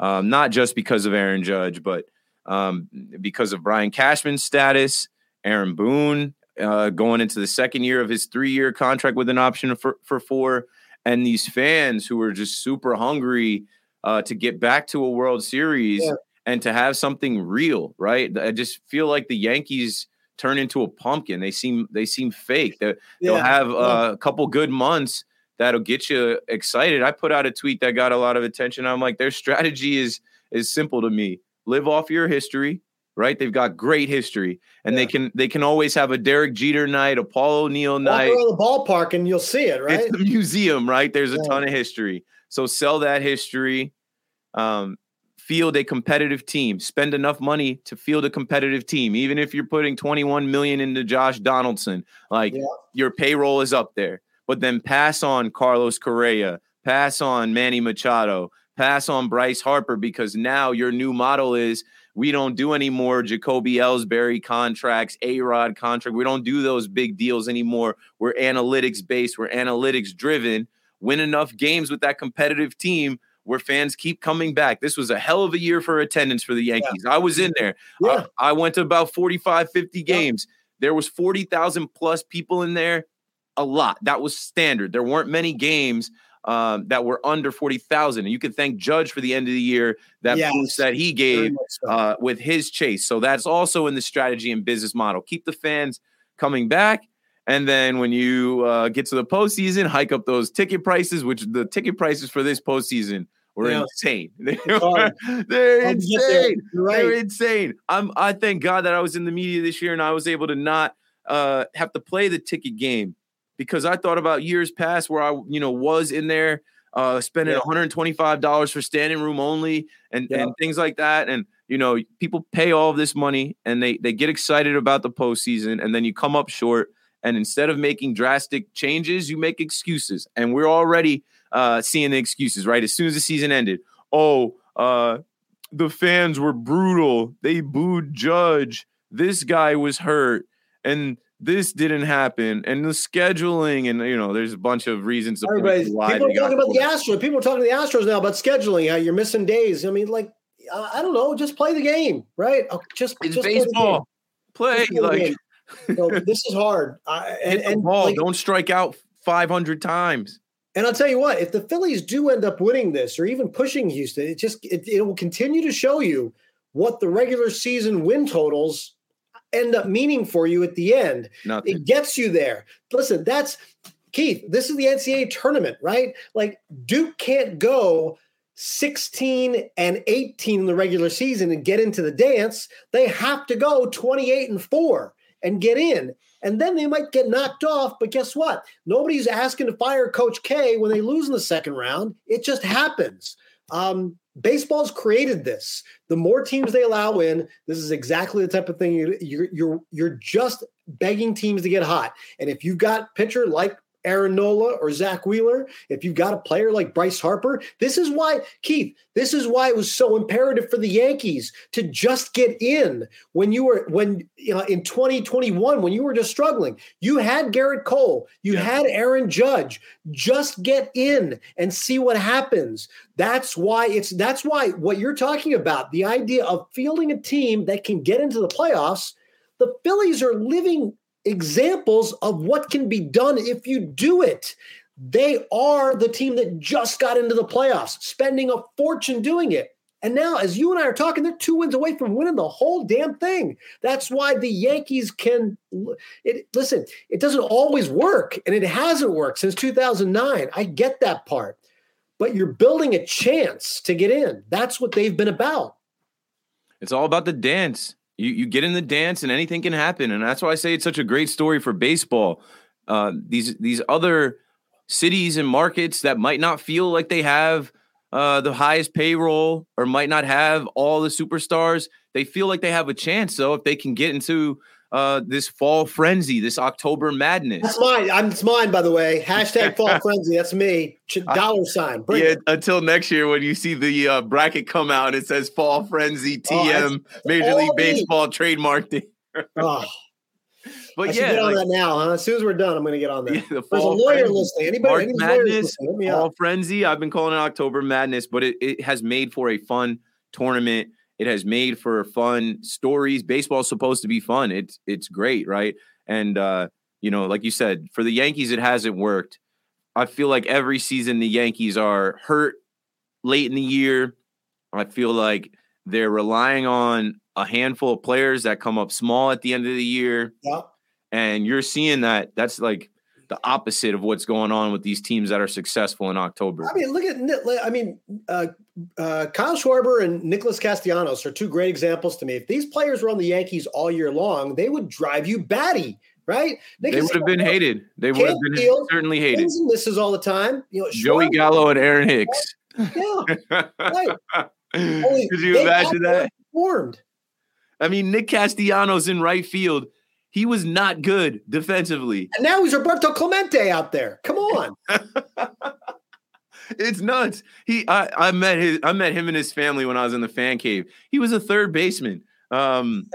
[SPEAKER 4] Um, not just because of Aaron Judge, but um, because of Brian Cashman's status, Aaron Boone uh, going into the second year of his three-year contract with an option for, for four, and these fans who are just super hungry uh, to get back to a World Series yeah. and to have something real, right? I just feel like the Yankees turn into a pumpkin. They seem they seem fake. They, will have uh, a couple good months that'll get you excited. I put out a tweet that got a lot of attention. I'm like, their strategy is is simple to me. Live off your history, right? They've got great history, and yeah. they can they can always have a Derek Jeter night, a Paul O'Neill night.
[SPEAKER 3] Walk the ballpark and you'll see it, right?
[SPEAKER 4] It's the museum, right? There's a yeah. ton of history. So sell that history. Um, field a competitive team. Spend enough money to field a competitive team. Even if you're putting 21 million into Josh Donaldson, like yeah. your payroll is up there. But then pass on Carlos Correa, pass on Manny Machado, pass on Bryce Harper because now your new model is we don't do any more Jacoby Ellsbury contracts, A Rod contract. We don't do those big deals anymore. We're analytics based, we're analytics driven. Win enough games with that competitive team where fans keep coming back. This was a hell of a year for attendance for the Yankees. Yeah. I was in there. Yeah. I, I, went to about 45, 50 games. Yeah. There was 40,000 plus people in there. A lot. That was standard. There weren't many games um, that were under 40,000. And you can thank Judge for the end of the year that yes. boost that he gave uh, with his chase. So that's also in the strategy and business model. Keep the fans coming back. And then when you uh, get to the postseason, hike up those ticket prices, which the ticket prices for this postseason were yeah. insane. They're, they're insane. Right. They're insane. I'm I thank God that I was in the media this year and I was able to not uh, have to play the ticket game because I thought about years past where I, you know, was in there uh, spending yeah. $125 for standing room only and, yeah. and things like that. And, you know, people pay all of this money and they, they get excited about the postseason and then you come up short. And instead of making drastic changes, you make excuses. And we're already uh, seeing the excuses, right? As soon as the season ended, oh, uh, the fans were brutal. They booed Judge. This guy was hurt. And this didn't happen and the scheduling and you know there's a bunch of reasons
[SPEAKER 3] Everybody's, people are talking about the astros. People are talking to the astros now about scheduling how you're missing days. I mean like i don't know just play the game right? Oh, just
[SPEAKER 4] it's
[SPEAKER 3] just
[SPEAKER 4] baseball. Play, play like
[SPEAKER 3] so this is hard.
[SPEAKER 4] I, and, and ball. Like, don't strike out 500 times.
[SPEAKER 3] And I'll tell you what, if the Phillies do end up winning this or even pushing Houston, it just it, it will continue to show you what the regular season win totals end up meaning for you at the end. Nothing. It gets you there. Listen, that's Keith. This is the NCAA tournament, right? Like Duke can't go 16 and 18 in the regular season and get into the dance. They have to go 28 and 4 and get in. And then they might get knocked off. But guess what? Nobody's asking to fire Coach K when they lose in the second round. It just happens. Um, baseball's created this. The more teams they allow in, this is exactly the type of thing you, you're you're you're just begging teams to get hot. And if you've got pitcher like Aaron Nola or Zack Wheeler, if you've got a player like Bryce Harper, this is why, Keith, this is why it was so imperative for the Yankees to just get in when you were, when, you know, in 2021, when you were just struggling. You had Gerrit Cole, you yeah. had Aaron Judge. Just get in and see what happens. That's why it's, that's why what you're talking about, the idea of fielding a team that can get into the playoffs, the Phillies are living examples of what can be done if you do it. They are the team that just got into the playoffs, spending a fortune doing it. And now, as you and I are talking, they're two wins away from winning the whole damn thing. That's why the Yankees can. It, listen, it doesn't always work, and it hasn't worked since 2009. I get that part, but you're building a chance to get in. That's what they've been about.
[SPEAKER 4] It's all about the dance. You you get in the dance and anything can happen, and that's why I say it's such a great story for baseball. Uh, these these other cities and markets that might not feel like they have uh, the highest payroll or might not have all the superstars, they feel like they have a chance. So if they can get into uh, this fall frenzy, this October madness.
[SPEAKER 3] That's mine. I'm, it's mine, by the way. Hashtag fall frenzy. That's me. Dollar sign. Bring
[SPEAKER 4] yeah.
[SPEAKER 3] It.
[SPEAKER 4] Until next year, when you see the uh, bracket come out, it says fall frenzy TM oh, Major League Baseball me. trademark. oh.
[SPEAKER 3] But I yeah, get on like, that now. Huh? As soon as we're done, I'm going to get on that. Yeah, the There's a lawyer frenzy. listening. Anybody? Any
[SPEAKER 4] madness, fall frenzy. I've been calling it October madness, but it, it has made for a fun tournament it has made for fun stories. Baseball's supposed to be fun. It's it's great, right? And uh, you know, like you said, for the Yankees, it hasn't worked. I feel like every season the Yankees are hurt late in the year. I feel like they're relying on a handful of players that come up small at the end of the year.
[SPEAKER 3] Yeah.
[SPEAKER 4] And you're seeing that that's like the opposite of what's going on with these teams that are successful in October.
[SPEAKER 3] I mean, look at I mean, uh, uh, Kyle Schwarber and Nicholas Castellanos are two great examples to me. If these players were on the Yankees all year long, they would drive you batty, right?
[SPEAKER 4] They would have been hated. They would have been Field, certainly hated.
[SPEAKER 3] And Misses all the time. You know,
[SPEAKER 4] Joey Gallo and Aaron Hicks.
[SPEAKER 3] Yeah,
[SPEAKER 4] right. Could you imagine that?
[SPEAKER 3] Formed.
[SPEAKER 4] I mean, Nick Castellanos in right field he was not good defensively.
[SPEAKER 3] And now he's Roberto Clemente out there. Come on.
[SPEAKER 4] it's nuts. He I, I met his I met him and his family when I was in the fan cave. He was a third baseman um,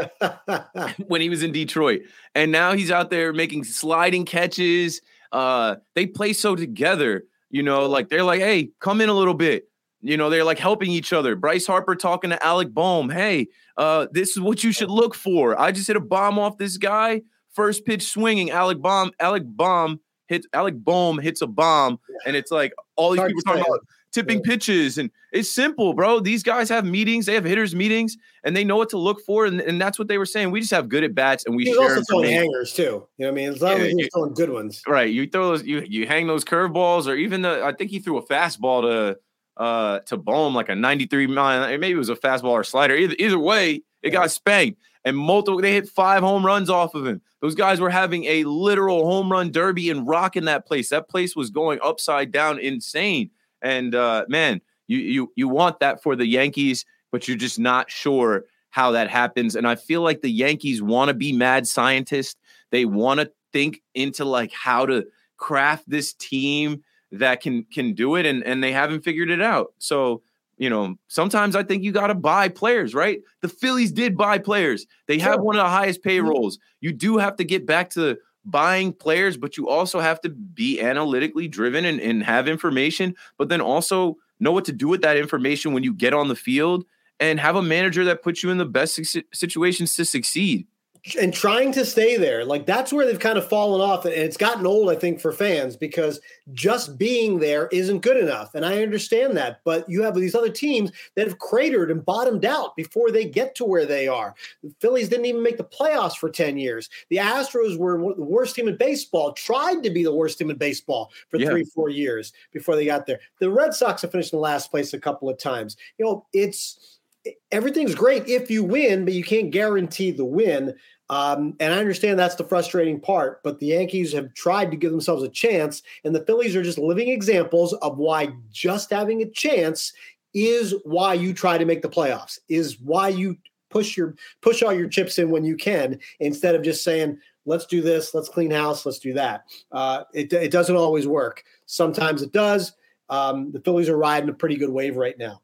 [SPEAKER 4] when he was in Detroit. And now he's out there making sliding catches. Uh, they play so together, you know, like they're like, hey, come in a little bit. You know, they're like helping each other. Bryce Harper talking to Alec Bohm. Hey, uh, this is what you should look for. I just hit a bomb off this guy. First pitch swinging. Alec Bohm. Alec Bohm hits. Alec Bohm hits a bomb, and it's like all these people talking about tipping yeah. pitches, and it's simple, bro. These guys have meetings. They have hitters meetings, and they know what to look for, and, and that's what they were saying. We just have good at bats, and we
[SPEAKER 3] He's
[SPEAKER 4] share
[SPEAKER 3] also throwing hangers too. You know what I mean? As long yeah, as he's throwing good ones,
[SPEAKER 4] right? You throw those. You you hang those curveballs, or even the. I think he threw a fastball to uh to Bohm like a 93 mile, maybe it was a fastball or slider. Either either way, it got spanked. And multiple they hit five home runs off of him. Those guys were having a literal home run derby and rocking that place. That place was going upside down, insane. And uh man, you you you want that for the Yankees, but you're just not sure how that happens. And I feel like the Yankees want to be mad scientists. They want to think into like how to craft this team that can can do it and and they haven't figured it out. So, you know, sometimes I think you got to buy players, right? The Phillies did buy players. They have one of the highest mm-hmm. payrolls. You do have to get back to buying players, but you also have to be analytically driven and, and have information, but then also know what to do with that information when you get on the field and have a manager that puts you in the best situations to succeed
[SPEAKER 3] and trying to stay there. Like that's where they've kind of fallen off. And it's gotten old, I think, for fans because just being there isn't good enough. And I understand that. But you have these other teams that have cratered and bottomed out before they get to where they are. The Phillies didn't even make the playoffs for 10 years. The Astros were the worst team in baseball, tried to be the worst team in baseball for yeah. three, four years before they got there. The Red Sox have finished in last place a couple of times. You know, it's everything's great if you win, but you can't guarantee the win. Um, and I understand that's the frustrating part, but the Yankees have tried to give themselves a chance, and the Phillies are just living examples of why just having a chance is why you try to make the playoffs, is why you push your push all your chips in when you can, instead of just saying, let's do this, let's clean house, let's do that. Uh, it, it doesn't always work. Sometimes it does. Um, the Phillies are riding a pretty good wave right now.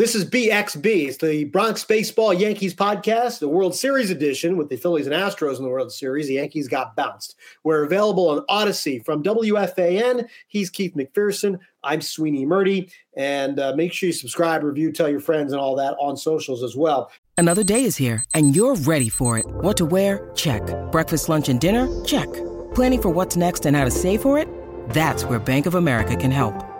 [SPEAKER 3] This is BXB. It's the Bronx Baseball Yankees podcast, the World Series edition with the Phillies and Astros in the World Series. The Yankees got bounced. We're available on Audacy from WFAN. He's Keith McPherson. I'm Sweeny Murti. And uh, make sure you subscribe, review, tell your friends, and all that on socials as well.
[SPEAKER 6] Another day is here, and you're ready for it. What to wear? Check. Breakfast, lunch, and dinner? Check. Planning for what's next and how to save for it? That's where Bank of America can help.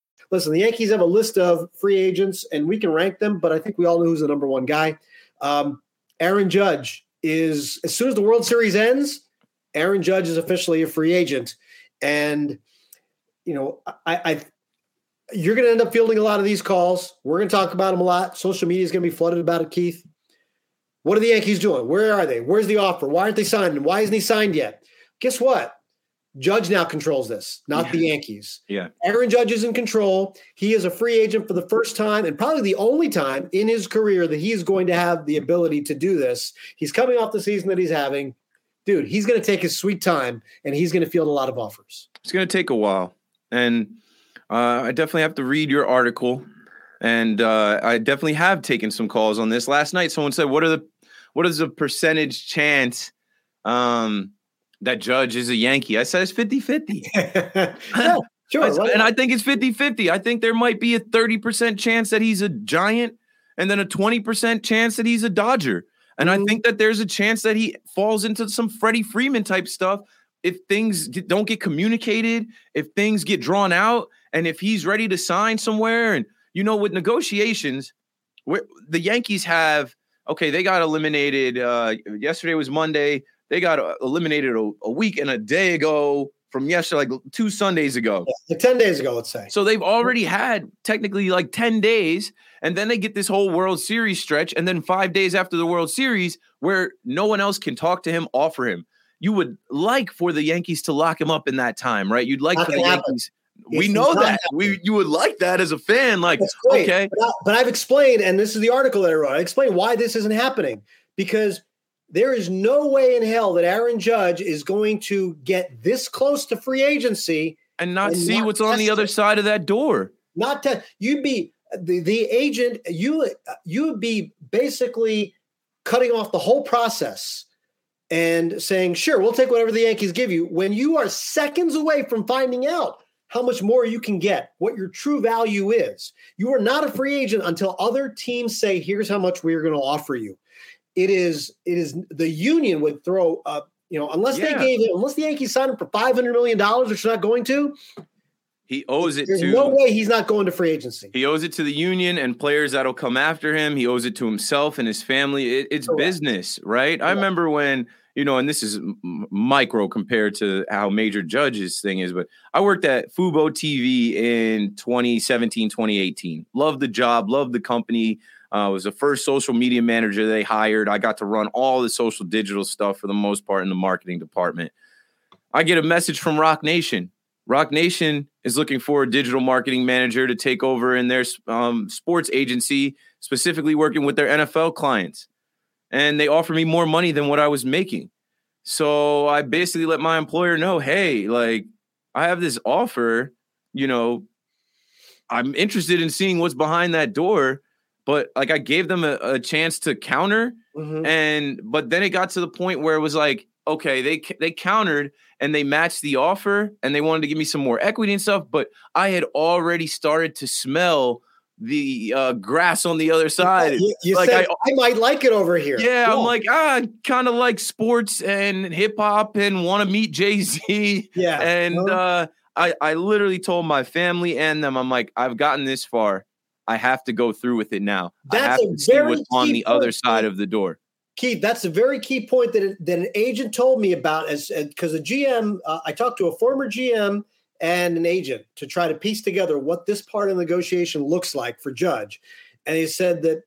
[SPEAKER 3] Listen, the Yankees have a list of free agents, and we can rank them, but I think we all know who's the number one guy. Um, Aaron Judge is, as soon as the World Series ends, Aaron Judge is officially a free agent. And, you know, I, I you're going to end up fielding a lot of these calls. We're going to talk about them a lot. Social media is going to be flooded about it, Keith. What are the Yankees doing? Where are they? Where's the offer? Why aren't they signed? Why isn't he signed yet? Guess what? Judge now controls this, not
[SPEAKER 4] Yeah.
[SPEAKER 3] the Yankees.
[SPEAKER 4] Yeah.
[SPEAKER 3] Aaron Judge is in control. He is a free agent for the first time and probably the only time in his career that he's going to have the ability to do this. He's coming off the season that he's having. Dude, he's going to take his sweet time and he's going to field a lot of offers.
[SPEAKER 4] It's going to take a while. And uh, I definitely have to read your article. And uh, I definitely have taken some calls on this. Last night, someone said, "What are the, what is the percentage chance um, that Judge is a Yankee?" I said it's 50-50.
[SPEAKER 3] yeah, sure.
[SPEAKER 4] That's-
[SPEAKER 3] why
[SPEAKER 4] and? I think it's 50-50. I think there might be a 30% chance that he's a giant and then a 20% chance that he's a Dodger. And I
[SPEAKER 3] Mhm.
[SPEAKER 4] think that there's a chance that he falls into some Freddie Freeman type stuff if things don't get communicated, if things get drawn out, and if he's ready to sign somewhere. And, you know, with negotiations, where the Yankees have, okay, they got eliminated. Uh, yesterday was Monday. They got uh, eliminated a, a week and a day ago from yesterday, like two Sundays ago.
[SPEAKER 3] like 10 days ago, let's say.
[SPEAKER 4] So they've already had technically like 10 days, and then they get this whole World Series stretch, and then five days after the World Series, where no one else can talk to him, offer him. You would like for the Yankees to lock him up in that time, right? You'd like
[SPEAKER 3] Not
[SPEAKER 4] for the
[SPEAKER 3] happen.
[SPEAKER 4] Yankees. We know that. We you would like that as a fan, like okay,
[SPEAKER 3] But, I, but I've explained, and this is the article that I wrote. I explained why this isn't happening because there is no way in hell that Aaron Judge is going to get this close to free agency.
[SPEAKER 4] and not
[SPEAKER 3] And
[SPEAKER 4] see
[SPEAKER 3] not
[SPEAKER 4] what's on the other
[SPEAKER 3] it.
[SPEAKER 4] side of that door.
[SPEAKER 3] Not to you'd be the the agent. You you would be basically cutting off the whole process and saying, "Sure, we'll take whatever the Yankees give you." When you are seconds away from finding out how much more you can get, what your true value is, you are not a free agent until other teams say, "Here's how much we are going to offer you." It is it is the union would throw up. You know, unless
[SPEAKER 4] Yeah.
[SPEAKER 3] they gave him, unless the Yankees signed him for five hundred million dollars, which they're not going to.
[SPEAKER 4] He owes it
[SPEAKER 3] There's
[SPEAKER 4] to
[SPEAKER 3] no way he's not going to free agency.
[SPEAKER 4] He owes it to the union and players that'll come after him. He owes it to himself and his family. It, it's
[SPEAKER 3] Correct.
[SPEAKER 4] business, right? I remember when, you know, and this is micro compared to how Major Judge's thing is, but I worked at Fubo TV in 2017, 2018. Loved the job, loved the company. Uh, was the first social media manager they hired. I got to run all the social digital stuff for the most part in the marketing department. I get a message from Roc Nation. Roc Nation is looking for a digital marketing manager to take over in their um, sports agency, specifically working with their NFL clients. And they offer me more money than what I was making. So I basically let my employer know hey, like, I have this offer, you know, I'm interested in seeing what's behind that door. But like, I gave them a, a chance to counter
[SPEAKER 3] Mhm.
[SPEAKER 4] and but then it got to the point where it was like okay they they countered and they matched the offer and they wanted to give me some more equity and stuff but i had already started to smell the uh, grass on the other side
[SPEAKER 3] You, you
[SPEAKER 4] like
[SPEAKER 3] said,
[SPEAKER 4] I-
[SPEAKER 3] I, might like it over here.
[SPEAKER 4] yeah i'm like ah kind of like sports and hip-hop and want to meet jay-z
[SPEAKER 3] yeah.
[SPEAKER 4] and
[SPEAKER 3] no,
[SPEAKER 4] uh, I, I literally told my family and them i'm like i've gotten this far i have to go through with it now i have
[SPEAKER 3] That's a
[SPEAKER 4] to see
[SPEAKER 3] very
[SPEAKER 4] what's on the other side of the door
[SPEAKER 3] Keith, that's a very key point that, that an agent told me about. As because the GM, uh, I talked to a former GM and an agent to try to piece together what this part of the negotiation looks like for Judge, and he said that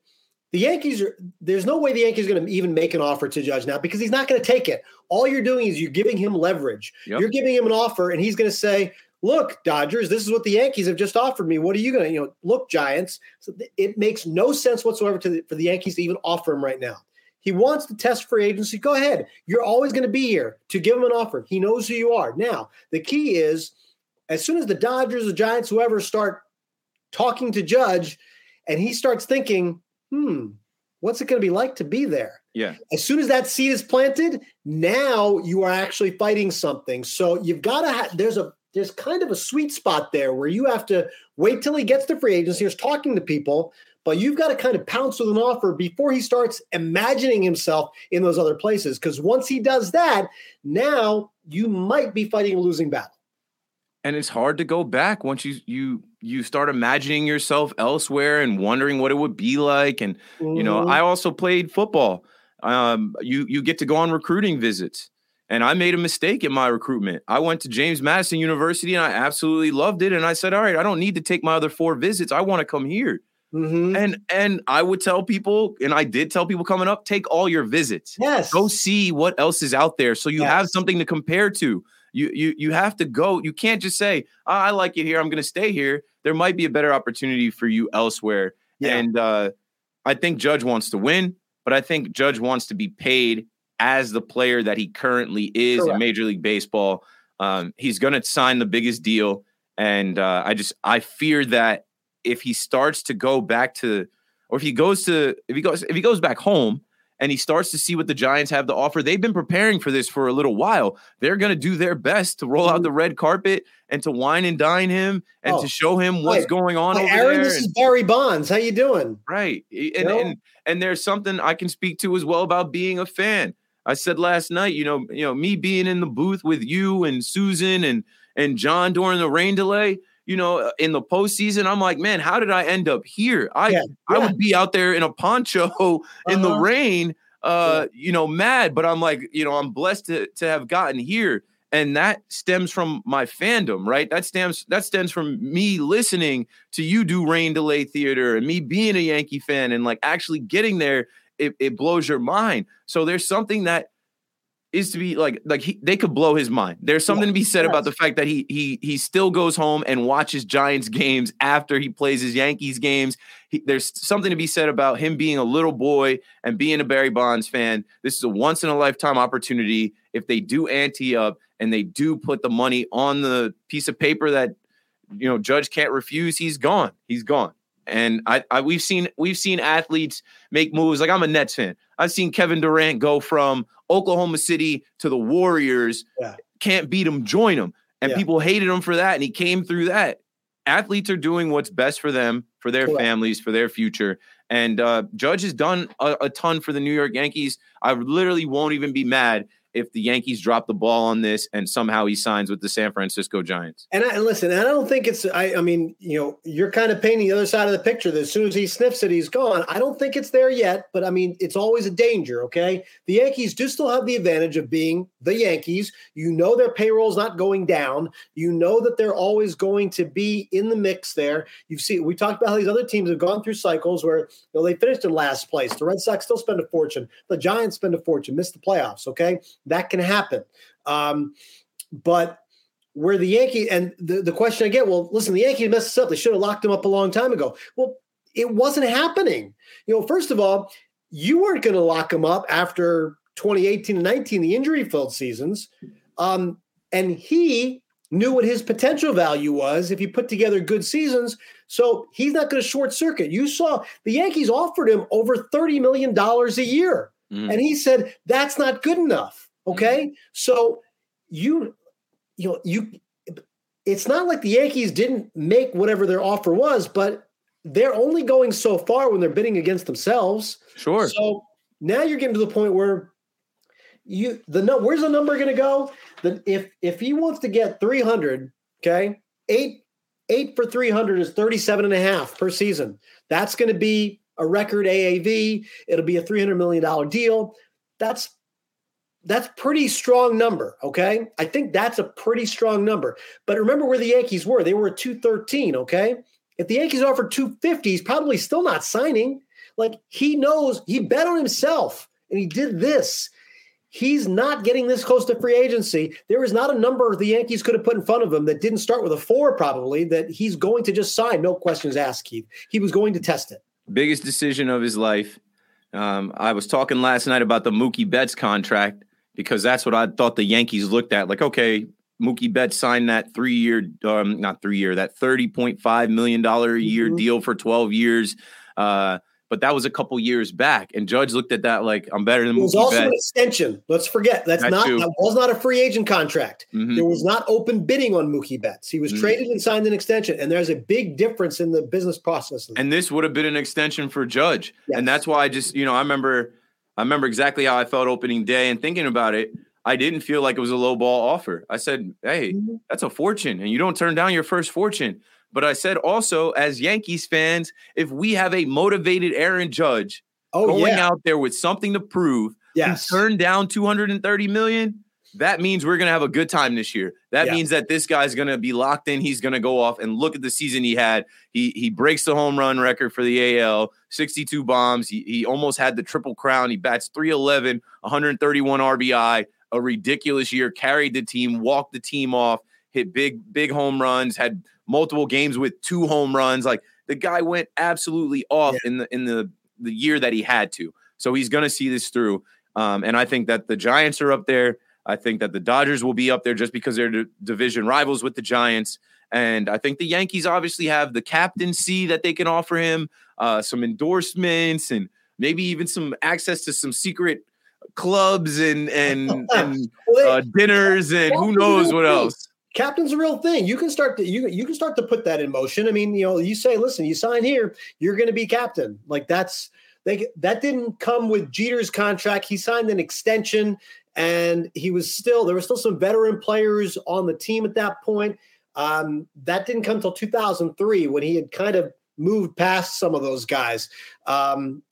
[SPEAKER 3] the Yankees are. There's no way the Yankees are going to even make an offer to Judge now because he's not going to take it. All you're doing is you're giving him leverage.
[SPEAKER 4] Yep.
[SPEAKER 3] You're giving him an offer, and he's going to say, "Look, Dodgers, this is what the Yankees have just offered me. What are you going to, you know, look, Giants?" So th- it makes no sense whatsoever to the, for the Yankees to even offer him right now. He wants to test free agency. Go ahead. You're always going to be here to give him an offer. He knows who you are. Now, the key is as soon as the Dodgers, the Giants, whoever start talking to Judge, and he starts thinking, hmm, what's it going to be like to be there?
[SPEAKER 4] Yeah.
[SPEAKER 3] As soon as that seed is planted, now you are actually fighting something. So you've got to have, there's a, there's kind of a sweet spot there where you have to wait till he gets to free agency, is talking to people, but you've got to kind of pounce with an offer before he starts imagining himself in those other places. Because once he does that, now you might be fighting a losing battle.
[SPEAKER 4] And it's hard to go back once you you you start imagining yourself elsewhere and wondering what it would be like. And mm-hmm. you know, mm-hmm. I also played football. Um, you you get to go on recruiting visits. And I made a mistake in my recruitment. I went to James Madison University and I absolutely loved it. And I said, all right, I don't need to take my other four visits. I want to come here. Mm-hmm. And and I would tell people, and I did tell people coming up, take all your visits.
[SPEAKER 3] Yes.
[SPEAKER 4] Go see what else is out there so you yes. have something to compare to. You you you have to go. You can't just say, oh, I like it here. I'm gonna stay here. There might be a better opportunity for you elsewhere. Yeah. And uh, I think Judge wants to win, but I think Judge wants to be paid as the player that he currently is Correct. in Major League Baseball. Um, he's going to sign the biggest deal, and uh, I just I fear that if he starts to go back to, or if he goes to, if he goes if he goes back home and he starts to see what the Giants have to offer, they've been preparing for this for a little while. They're going to do their best to roll out the red carpet and to wine and dine him and oh, to show him what's hi, going on.
[SPEAKER 3] Hi, Aaron, this is Barry Bonds. How you doing?
[SPEAKER 4] Right, and, you know? and and there's something I can speak to as well about being a fan. I said last night, you know, you know, me being in the booth with you and Susan and and John during the rain delay, you know, uh, in the postseason, I'm like, man, how did I end up here? I yeah, yeah. I would be out there in a poncho in uh-huh. the rain, uh, you know, mad, but I'm like, you know, I'm blessed to to have gotten here. And that stems from my fandom, right? That stems that stems from me listening to you do rain delay theater and me being a Yankee fan and like actually getting there it, it blows your mind. So there's something that is to be like like he, they could blow his mind. There's something yeah, to be said yes. about the fact that he he he still goes home and watches Giants games after he plays his Yankees games. He, there's something to be said about him being a little boy and being a Barry Bonds fan. This is a once in a lifetime opportunity. If they do ante up and they do put the money on the piece of paper that you know Judge can't refuse, he's gone. He's gone. And I, I, we've seen we've seen athletes make moves. Like I'm a Nets fan. I've seen Kevin Durant go from Oklahoma City to the Warriors. Yeah. Can't beat him, join him. And yeah. people hated him for that. And he came through that. Athletes are doing what's best for them, for their families, for their future. And uh, Judge has done a, a ton for the New York Yankees. I literally won't even be mad if the Yankees drop the ball on this and somehow he signs with the San Francisco Giants.
[SPEAKER 3] And I listen, I don't think it's I I mean, you know, you're kind of painting the other side of the picture that as soon as he sniffs it, he's gone. I don't think it's there yet, but I mean, it's always a danger, okay? The Yankees do still have the advantage of being the Yankees. You know their payroll's not going down. You know that they're always going to be in the mix there. You've seen we talked about how these other teams have gone through cycles where you know they finished in last place. The Red Sox still spend a fortune. The Giants spend a fortune, miss the playoffs, okay? That can happen. Um, but where the Yankee and the, the question I get, well, listen, the Yankees messed us up. They should have locked him up a long time ago. Well, it wasn't happening. You know, first of all, you weren't going to lock him up after 2018 and 19, the injury filled seasons. Um, and he knew what his potential value was if he put together good seasons. So he's not going to short circuit. You saw the Yankees offered him over $30 million a year. Mm. And he said, that's not good enough. Okay. Mm. So you, you know, you, it's not like the Yankees didn't make whatever their offer was, but they're only going so far when they're bidding against themselves.
[SPEAKER 4] Sure.
[SPEAKER 3] So now you're getting to the point where you the no where's the number going to go? Then if if he wants to get 300, okay, eight eight for 300 is 37 and a half per season. That's going to be a record AAV. It'll be a $300 million deal. That's that's pretty strong number. Okay. I think that's a pretty strong number. But remember where the Yankees were. They were at 213. Okay. If the Yankees offered 250, he's probably still not signing. Like he knows he bet on himself and he did this. He's not getting this close to free agency. There is not a number the Yankees could have put in front of him that didn't start with a four, probably, that he's going to just sign. No questions asked, Keith. He was going to test it
[SPEAKER 4] biggest decision of his life. Um, I was talking last night about the Mookie Betts contract because that's what I thought the Yankees looked at. Like, okay, Mookie Betts signed that three year, um, not three year, that thirty point five million dollar a year
[SPEAKER 3] Mhm.
[SPEAKER 4] deal for twelve years. Uh, but that was a couple years back, and Judge looked at that like I'm better than
[SPEAKER 3] It was
[SPEAKER 4] Mookie
[SPEAKER 3] also an extension. Let's forget that's
[SPEAKER 4] That
[SPEAKER 3] not
[SPEAKER 4] too.
[SPEAKER 3] that was not a free agent contract.
[SPEAKER 4] Mhm.
[SPEAKER 3] There was not open bidding on Mookie Betts. He was
[SPEAKER 4] Mhm.
[SPEAKER 3] traded and signed an extension, and there's a big difference in the business process.
[SPEAKER 4] and this would have been an extension for Judge,
[SPEAKER 3] Yes.
[SPEAKER 4] and that's why I just you know I remember I remember exactly how I felt opening day and thinking about it. I didn't feel like it was a low ball offer. I said, "Hey,
[SPEAKER 3] Mhm.
[SPEAKER 4] that's a fortune, and you don't turn down your first fortune." But I said also, as Yankees fans, if we have a motivated Aaron Judge
[SPEAKER 3] oh
[SPEAKER 4] going
[SPEAKER 3] yeah,
[SPEAKER 4] out there with something to prove,
[SPEAKER 3] yes,
[SPEAKER 4] who turned down 230 million, that means we're going to have a good time this year. That
[SPEAKER 3] Yeah.
[SPEAKER 4] means that this guy's going to be locked in. He's going to go off and look at the season he had. He he breaks the home run record for the AL, 62 bombs. He, he almost had the triple crown. He bats 311, 131 RBI, a ridiculous year, carried the team, walked the team off, hit big big home runs, had multiple games with two home runs. Like the guy went absolutely off in the in the the year that he had to. So he's going to see this through. Um, and I think that the Giants are up there. I think that the Dodgers will be up there just because they're di- division rivals with the Giants. And I think the Yankees obviously have the captaincy that they can offer him, uh, some endorsements, and maybe even some access to some secret clubs and and, and uh, dinners and who knows what else.
[SPEAKER 3] captain's a real thing. You can start to you you can start to put that in motion. I mean, you know, you say, listen, you sign here, you're going to be captain. Like that's they that didn't come with Jeter's contract. He signed an extension, and he was still there were still some veteran players on the team at that point. Um, that didn't come until 2003 when he had kind of moved past some of those guys. Um,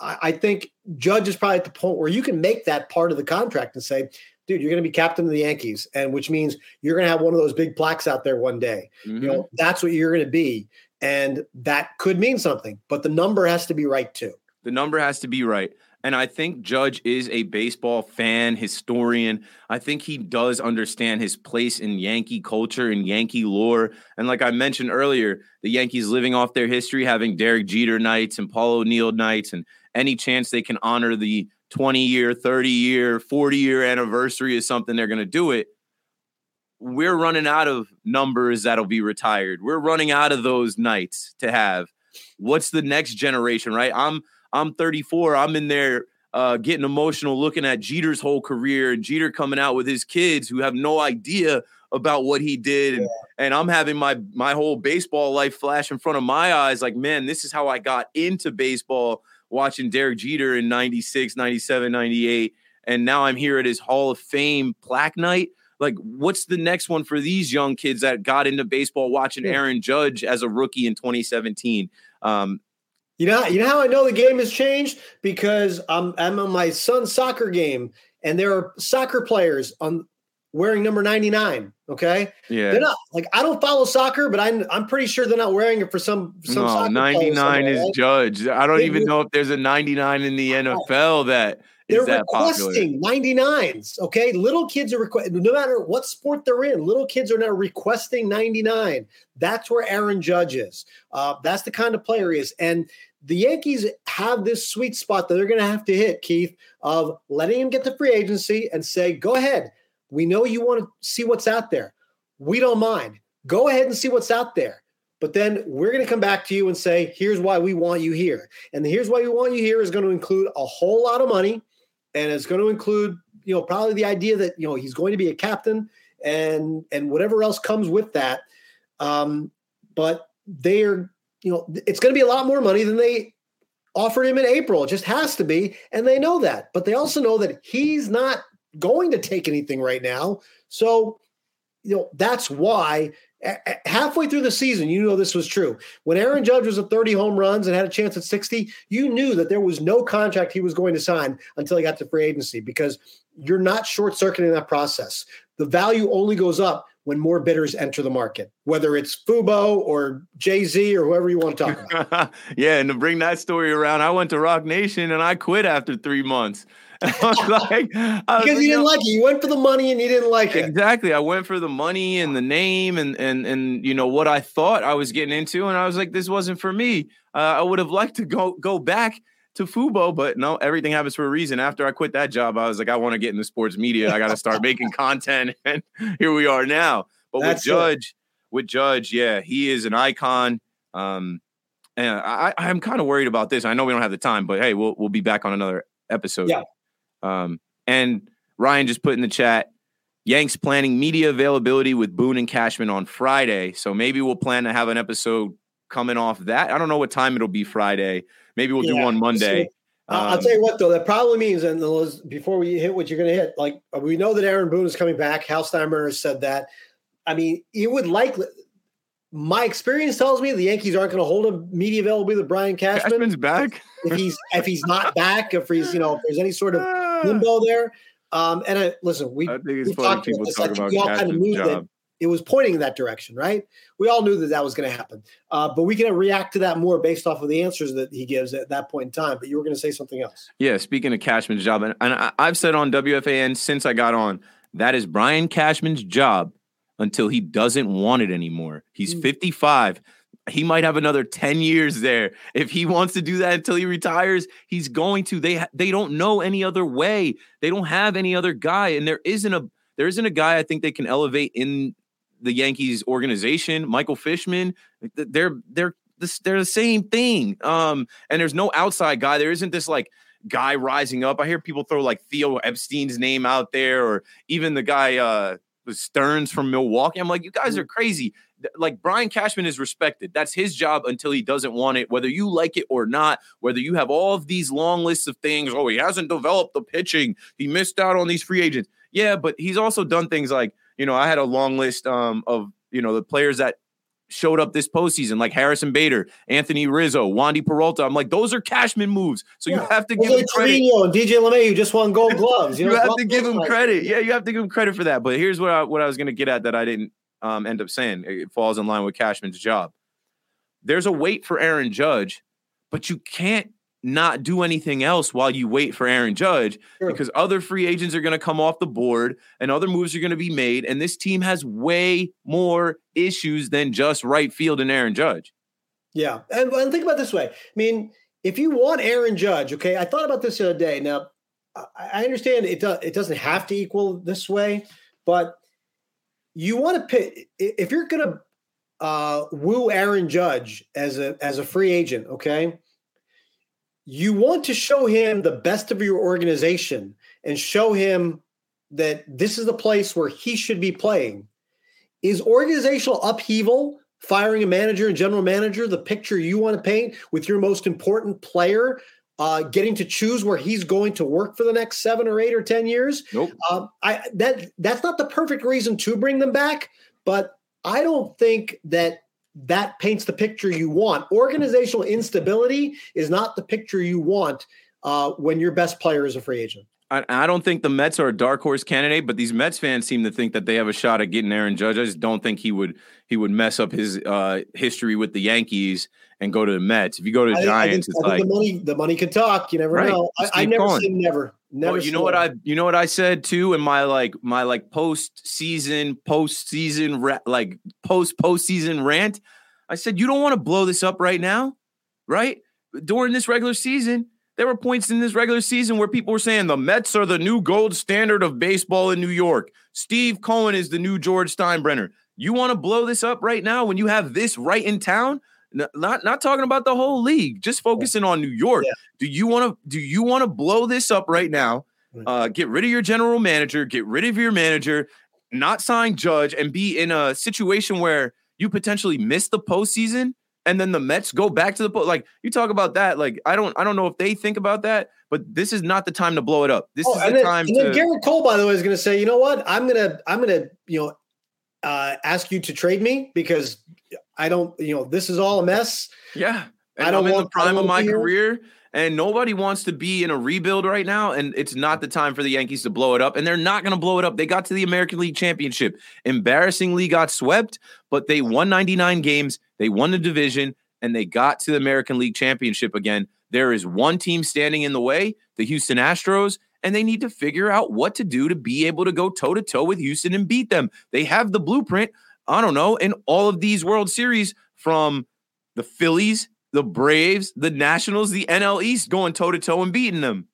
[SPEAKER 3] I, I think Judge is probably at the point where you can make that part of the contract and say, dude, you're going to be captain of the Yankees, and which means you're going to have one of those big plaques out there one day.
[SPEAKER 4] Mhm.
[SPEAKER 3] You know, that's what you're going to be, and that could mean something. But the number has to be right too.
[SPEAKER 4] The number has to be right. And I think Judge is a baseball fan, historian. I think he does understand his place in Yankee culture and Yankee lore. And like I mentioned earlier, the Yankees living off their history, having Derek Jeter nights and Paul O'Neill nights, and any chance they can honor the 20 year, 30 year, 40 year anniversary is something they're going to do it. We're running out of numbers that'll be retired. We're running out of those nights to have. What's the next generation, right? I'm I'm 34. I'm in there uh, getting emotional looking at Jeter's whole career and Jeter coming out with his kids who have no idea about what he did. And, and I'm having my my whole baseball life flash in front of my eyes like, man, this is how I got into baseball watching Derek Jeter in 96, 97, 98. And now I'm here at his Hall of Fame plaque night. Like, what's the next one for these young kids that got into baseball watching Aaron Judge as a rookie in 2017? Um,
[SPEAKER 3] You know, you know how I know the game has changed because I'm I'm on my son's soccer game, and there are soccer players on wearing number 99. Okay,
[SPEAKER 4] yeah.
[SPEAKER 3] they're not like I don't follow soccer, but I'm I'm pretty sure they're not wearing it for some some
[SPEAKER 4] No,
[SPEAKER 3] soccer
[SPEAKER 4] 99 is
[SPEAKER 3] right?
[SPEAKER 4] Judge. I don't
[SPEAKER 3] They
[SPEAKER 4] even
[SPEAKER 3] would-
[SPEAKER 4] know if there's a 99 in the NFL that is
[SPEAKER 3] They're
[SPEAKER 4] that popular.
[SPEAKER 3] requesting 99s. Okay. Little kids are requesting, no matter what sport they're in, little kids are now requesting 99. That's where Aaron Judge is. Uh, that's the kind of player he is. And the Yankees have this sweet spot that they're going to have to hit, Keith, of letting him get to free agency and say, go ahead. We know you want to see what's out there. We don't mind. Go ahead and see what's out there. But then we're going to come back to you and say, here's why we want you here. And here's why we want you here is going to include a whole lot of money and it's going to include you know probably the idea that you know he's going to be a captain and and whatever else comes with that um but they're you know it's going to be a lot more money than they offered him in april. It just has to be and they know that. But they also know that he's not going to take anything right now. So you know that's why halfway through the season you know this was true. When aaron judge was at 30 home runs and had a chance at 60 you knew that there was no contract he was going to sign until he got to free agency because you're not short circuiting that process. The value only goes up when more bidders enter the market whether it's fubo or jay-z or whoever you want to talk about
[SPEAKER 4] yeah, and to bring that story around, I went to Roc Nation and I quit after three months. I was like, I
[SPEAKER 3] because
[SPEAKER 4] like,
[SPEAKER 3] you didn't
[SPEAKER 4] "No."
[SPEAKER 3] like it you went for the money and you didn't like it
[SPEAKER 4] Exactly. I went for the money and the name and and and you know what I thought I was getting into, and I was like, this wasn't for me. Uh, I would have liked to go go back to Fubo, but no, everything happens for a reason. After I quit that job, I was like, I want to get into sports media. I got to start making content, and here we are now. But That's with Judge, it. with Judge, yeah, he is an icon. Um, and I, I'm kind of worried about this. I know we don't have the time, but hey, we'll we'll be back on another episode.
[SPEAKER 3] Yeah.
[SPEAKER 4] Um, and Ryan just put in the chat. Yanks planning media availability with Boone and Cashman on Friday. So maybe we'll plan to have an episode coming off that. I don't know what time it'll be Friday. Maybe we'll yeah, do one Monday.
[SPEAKER 3] So, um, I'll tell you what, though, that probably means, and before we hit what you're going to hit, like we know that Aaron Boone is coming back. Hal Steinbrenner has said that. I mean, it would likely. My experience tells me the Yankees aren't going to hold a media availability with Brian Cashman.
[SPEAKER 4] Cashman's back.
[SPEAKER 3] if he's if he's not back, if he's you know if there's any sort of limbo there. Um, and I, listen, we,
[SPEAKER 4] I think it's we funny people talk about
[SPEAKER 3] we all kind of knew job. that it was pointing in that direction, right? We all knew that that was going to happen, uh, but we can react to that more based off of the answers that he gives at that point in time. But you were going to say something else.
[SPEAKER 4] Yeah, speaking of Cashman's job, and, and I've said on WFAN since I got on that is Brian Cashman's job until he doesn't want it anymore. He's mm. 55. He might have another 10 years there. If he wants to do that until he retires, he's going to. They they don't know any other way. They don't have any other guy and there isn't a there isn't a guy I think they can elevate in the Yankees organization, Michael Fishman, they're they're they're the same thing. Um, and there's no outside guy. There isn't this like guy rising up. I hear people throw like Theo Epstein's name out there, or even the guy uh Stearns from Milwaukee. I'm like, you guys are crazy. Like Brian Cashman is respected. That's his job until he doesn't want it, whether you like it or not. Whether you have all of these long lists of things. Oh, he hasn't developed the pitching. He missed out on these free agents. Yeah, but he's also done things like you know, I had a long list um, of, you know, the players that showed up this postseason, like Harrison Bader, Anthony Rizzo, Wandy Peralta. I'm like, those are Cashman moves. So yeah. you have to give him credit.
[SPEAKER 3] and DJ LeMahieu, who just won Gold Gloves.
[SPEAKER 4] You, you know, have to give him credit. Yeah, you have to give him credit for that. But here's what I, what I was going to get at that I didn't um, end up saying. It falls in line with Cashman's job. There's a wait for Aaron Judge, but you can't not do anything else while you wait for Aaron Judge sure. because other free agents are going to come off the board and other moves are going to be made. And this team has way more issues than just right field and Aaron Judge.
[SPEAKER 3] Yeah. And, and think about this way. I mean, if you want Aaron Judge, okay, I thought about this the other day. Now, I understand it, do, it doesn't have to equal this way, but you want to pick, if you're going to uh, woo Aaron Judge as a, as a free agent, okay, you want to show him the best of your organization and show him that this is the place where he should be playing. Is organizational upheaval, firing a manager and general manager, the picture you want to paint with your most important player, uh, getting to choose where he's going to work for the next seven or eight or ten years?
[SPEAKER 4] Nope.
[SPEAKER 3] Uh, I that that's not the perfect reason to bring them back, but I don't think that that paints the picture you want. Organizational instability is not the picture you want uh, when your best player is a free agent.
[SPEAKER 4] I, I, don't think the Mets are a dark horse candidate, but these Mets fans seem to think that they have a shot at getting Aaron Judge. I just don't think he would he would mess up his uh, history with the Yankees and go to the Mets. If you go to the Giants,
[SPEAKER 3] think,
[SPEAKER 4] it's like
[SPEAKER 3] the money the money can talk. You never right. know. I, I, never say never. Never.
[SPEAKER 4] Well, you know what I you know what I said too in my like my like post season post season like post post season rant. I said, you don't want to blow this up right now, right? During this regular season, there were points in this regular season where people were saying the Mets are the new gold standard of baseball in New York. Steve Cohen is the new George Steinbrenner. You want to blow this up right now when you have this right in town? Not not talking about the whole league, just focusing on New York. Yeah. Do you want to do you want to blow this up right now? Uh, get rid of your general manager, get rid of your manager, not sign Judge, and be in a situation where you potentially miss the postseason and then the Mets go back to the post. Like you talk about that. Like I don't I don't know if they think about that, but this is not the time to blow it up. This oh, is the
[SPEAKER 3] then,
[SPEAKER 4] time
[SPEAKER 3] and
[SPEAKER 4] to.
[SPEAKER 3] Then Gerrit Cole, by the way, is going to say, you know what? I'm gonna I'm gonna you know uh, ask you to trade me because I don't you know this is all a mess.
[SPEAKER 4] Yeah, and I don't I'm in the prime of my career and nobody wants to be in a rebuild right now. And it's not the time for the Yankees to blow it up. And they're not going to blow it up. They got to the American League Championship, embarrassingly got swept, but they won 99 games. They won the division and they got to the American League Championship again. There is one team standing in the way, the Houston Astros, and they need to figure out what to do to be able to go toe to toe with Houston and beat them. They have the blueprint, I don't know, in all of these World Series from the Phillies the Braves, the Nationals, the NL East going toe to toe and beating them.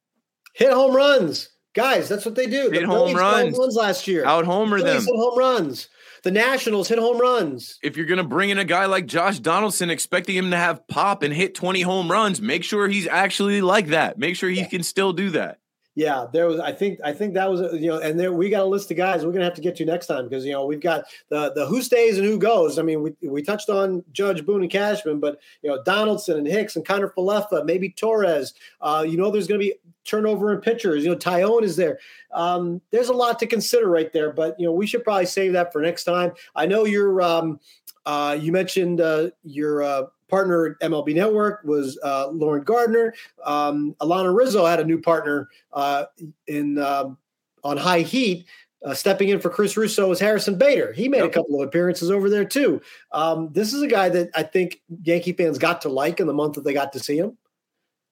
[SPEAKER 3] Hit home runs. Guys, that's what they do.
[SPEAKER 4] Hit
[SPEAKER 3] the
[SPEAKER 4] home runs.
[SPEAKER 3] home runs last year.
[SPEAKER 4] Out homer
[SPEAKER 3] the
[SPEAKER 4] them.
[SPEAKER 3] Hit home runs. The Nationals hit home runs.
[SPEAKER 4] If you're going to bring in a guy like Josh Donaldson, expecting him to have pop and hit 20 home runs, make sure he's actually like that. Make sure he can still do that.
[SPEAKER 3] Yeah, there was. I think. I think that was. You know, and there we got a list of guys we're gonna have to get to next time because you know we've got the the who stays and who goes. I mean, we we touched on Judge Boone and Cashman, but you know Donaldson and Hicks and Kiner-Falefa, maybe Torres. Uh, you know, there's gonna be turnover in pitchers. You know, Taillon is there. Um, there's a lot to consider right there, but you know we should probably save that for next time. I know you're. Um, uh, you mentioned uh, your uh, partner at MLB Network was uh, Lauren Gardner. Um, Alanna Rizzo had a new partner uh, in um on High Heat. Uh, stepping in for Chris Russo was Harrison Bader. He made a couple of appearances over there too. Um, this is a guy that I think Yankee fans got to like in the month that they got to see him.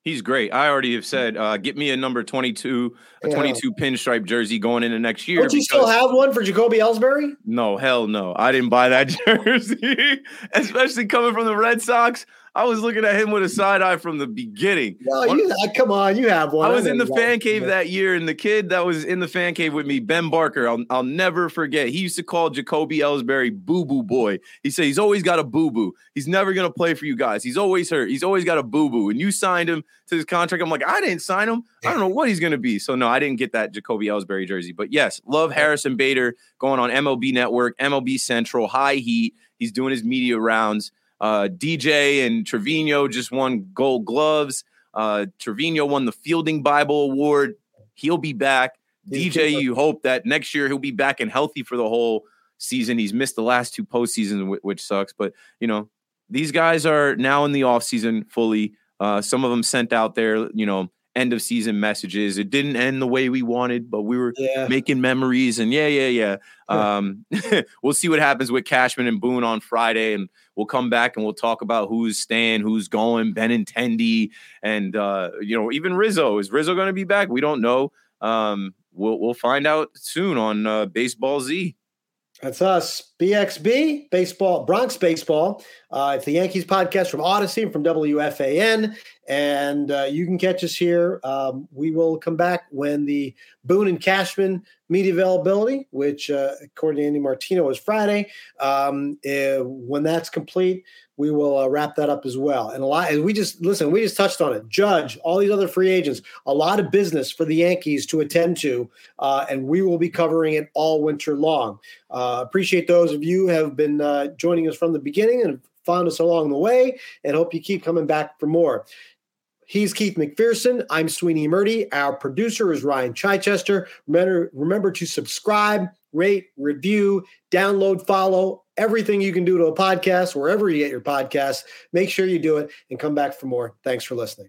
[SPEAKER 4] He's great. I already have said, uh, get me a number 22, a
[SPEAKER 3] Yeah.
[SPEAKER 4] 22 pinstripe jersey going into next year.
[SPEAKER 3] Don't you still have one for Jacoby Ellsbury?
[SPEAKER 4] No, hell no. I didn't buy that jersey, especially coming from the Red Sox. I was looking at him with a side eye from the beginning.
[SPEAKER 3] No,
[SPEAKER 4] One-
[SPEAKER 3] you uh, come on, you have one.
[SPEAKER 4] I was
[SPEAKER 3] know
[SPEAKER 4] in the fan cave that year, and the kid that was in the fan cave with me, Ben Barker, I'll, I'll never forget. He used to call Jacoby Ellsbury Boo Boo Boy. He said he's always got a boo boo. He's never going to play for you guys. He's always hurt. He's always got a boo boo. And you signed him to this contract. I'm like, I didn't sign him. I don't know what he's going to be. So, no, I didn't get that Jacoby Ellsbury jersey. But yes, love Harrison Bader going on MLB Network, MLB Central, High Heat. He's doing his media rounds. Uh, DJ and Trevino just won gold gloves. Uh, Trevino won the Fielding Bible Award. He'll be back. DJ, you hope that next year he'll be back and healthy for the whole season. He's missed the last two postseasons, whi- which sucks. But you know, these guys are now in the offseason fully. Uh, some of them sent out there, you know, end of season messages. It didn't end the way we wanted, but we were
[SPEAKER 3] Yeah.
[SPEAKER 4] making memories and yeah, yeah, yeah. Um, we'll see what happens with Cashman and Boone on Friday, and we'll come back and we'll talk about who's staying, who's going, Benintendi, and uh, you know, even Rizzo. Is Rizzo going to be back? We don't know. Um, we'll we'll find out soon on uh, Baseball Z.
[SPEAKER 3] That's us. BXB, baseball, Bronx baseball. Uh, it's the Yankees podcast from Audacy and from WFAN. And uh, you can catch us here. Um, we will come back when the Boone and Cashman media availability, which uh, according to Andy Martino is Friday. Um, eh, when that's complete, we will uh, wrap that up as well. And a lot, and we just listen, we just touched on it. Judge, all these other free agents, a lot of business for the Yankees to attend to, uh, and we will be covering it all winter long. Uh, appreciate those of you have been uh, joining us from the beginning and found us along the way, and hope you keep coming back for more. He's Keith McPherson. I'm Sweeny Murti. Our producer is Ryan Chichester. Remember, remember to subscribe, rate, review, download, follow everything you can do to a podcast, wherever you get your podcast. Make sure you do it and come back for more. Thanks for listening.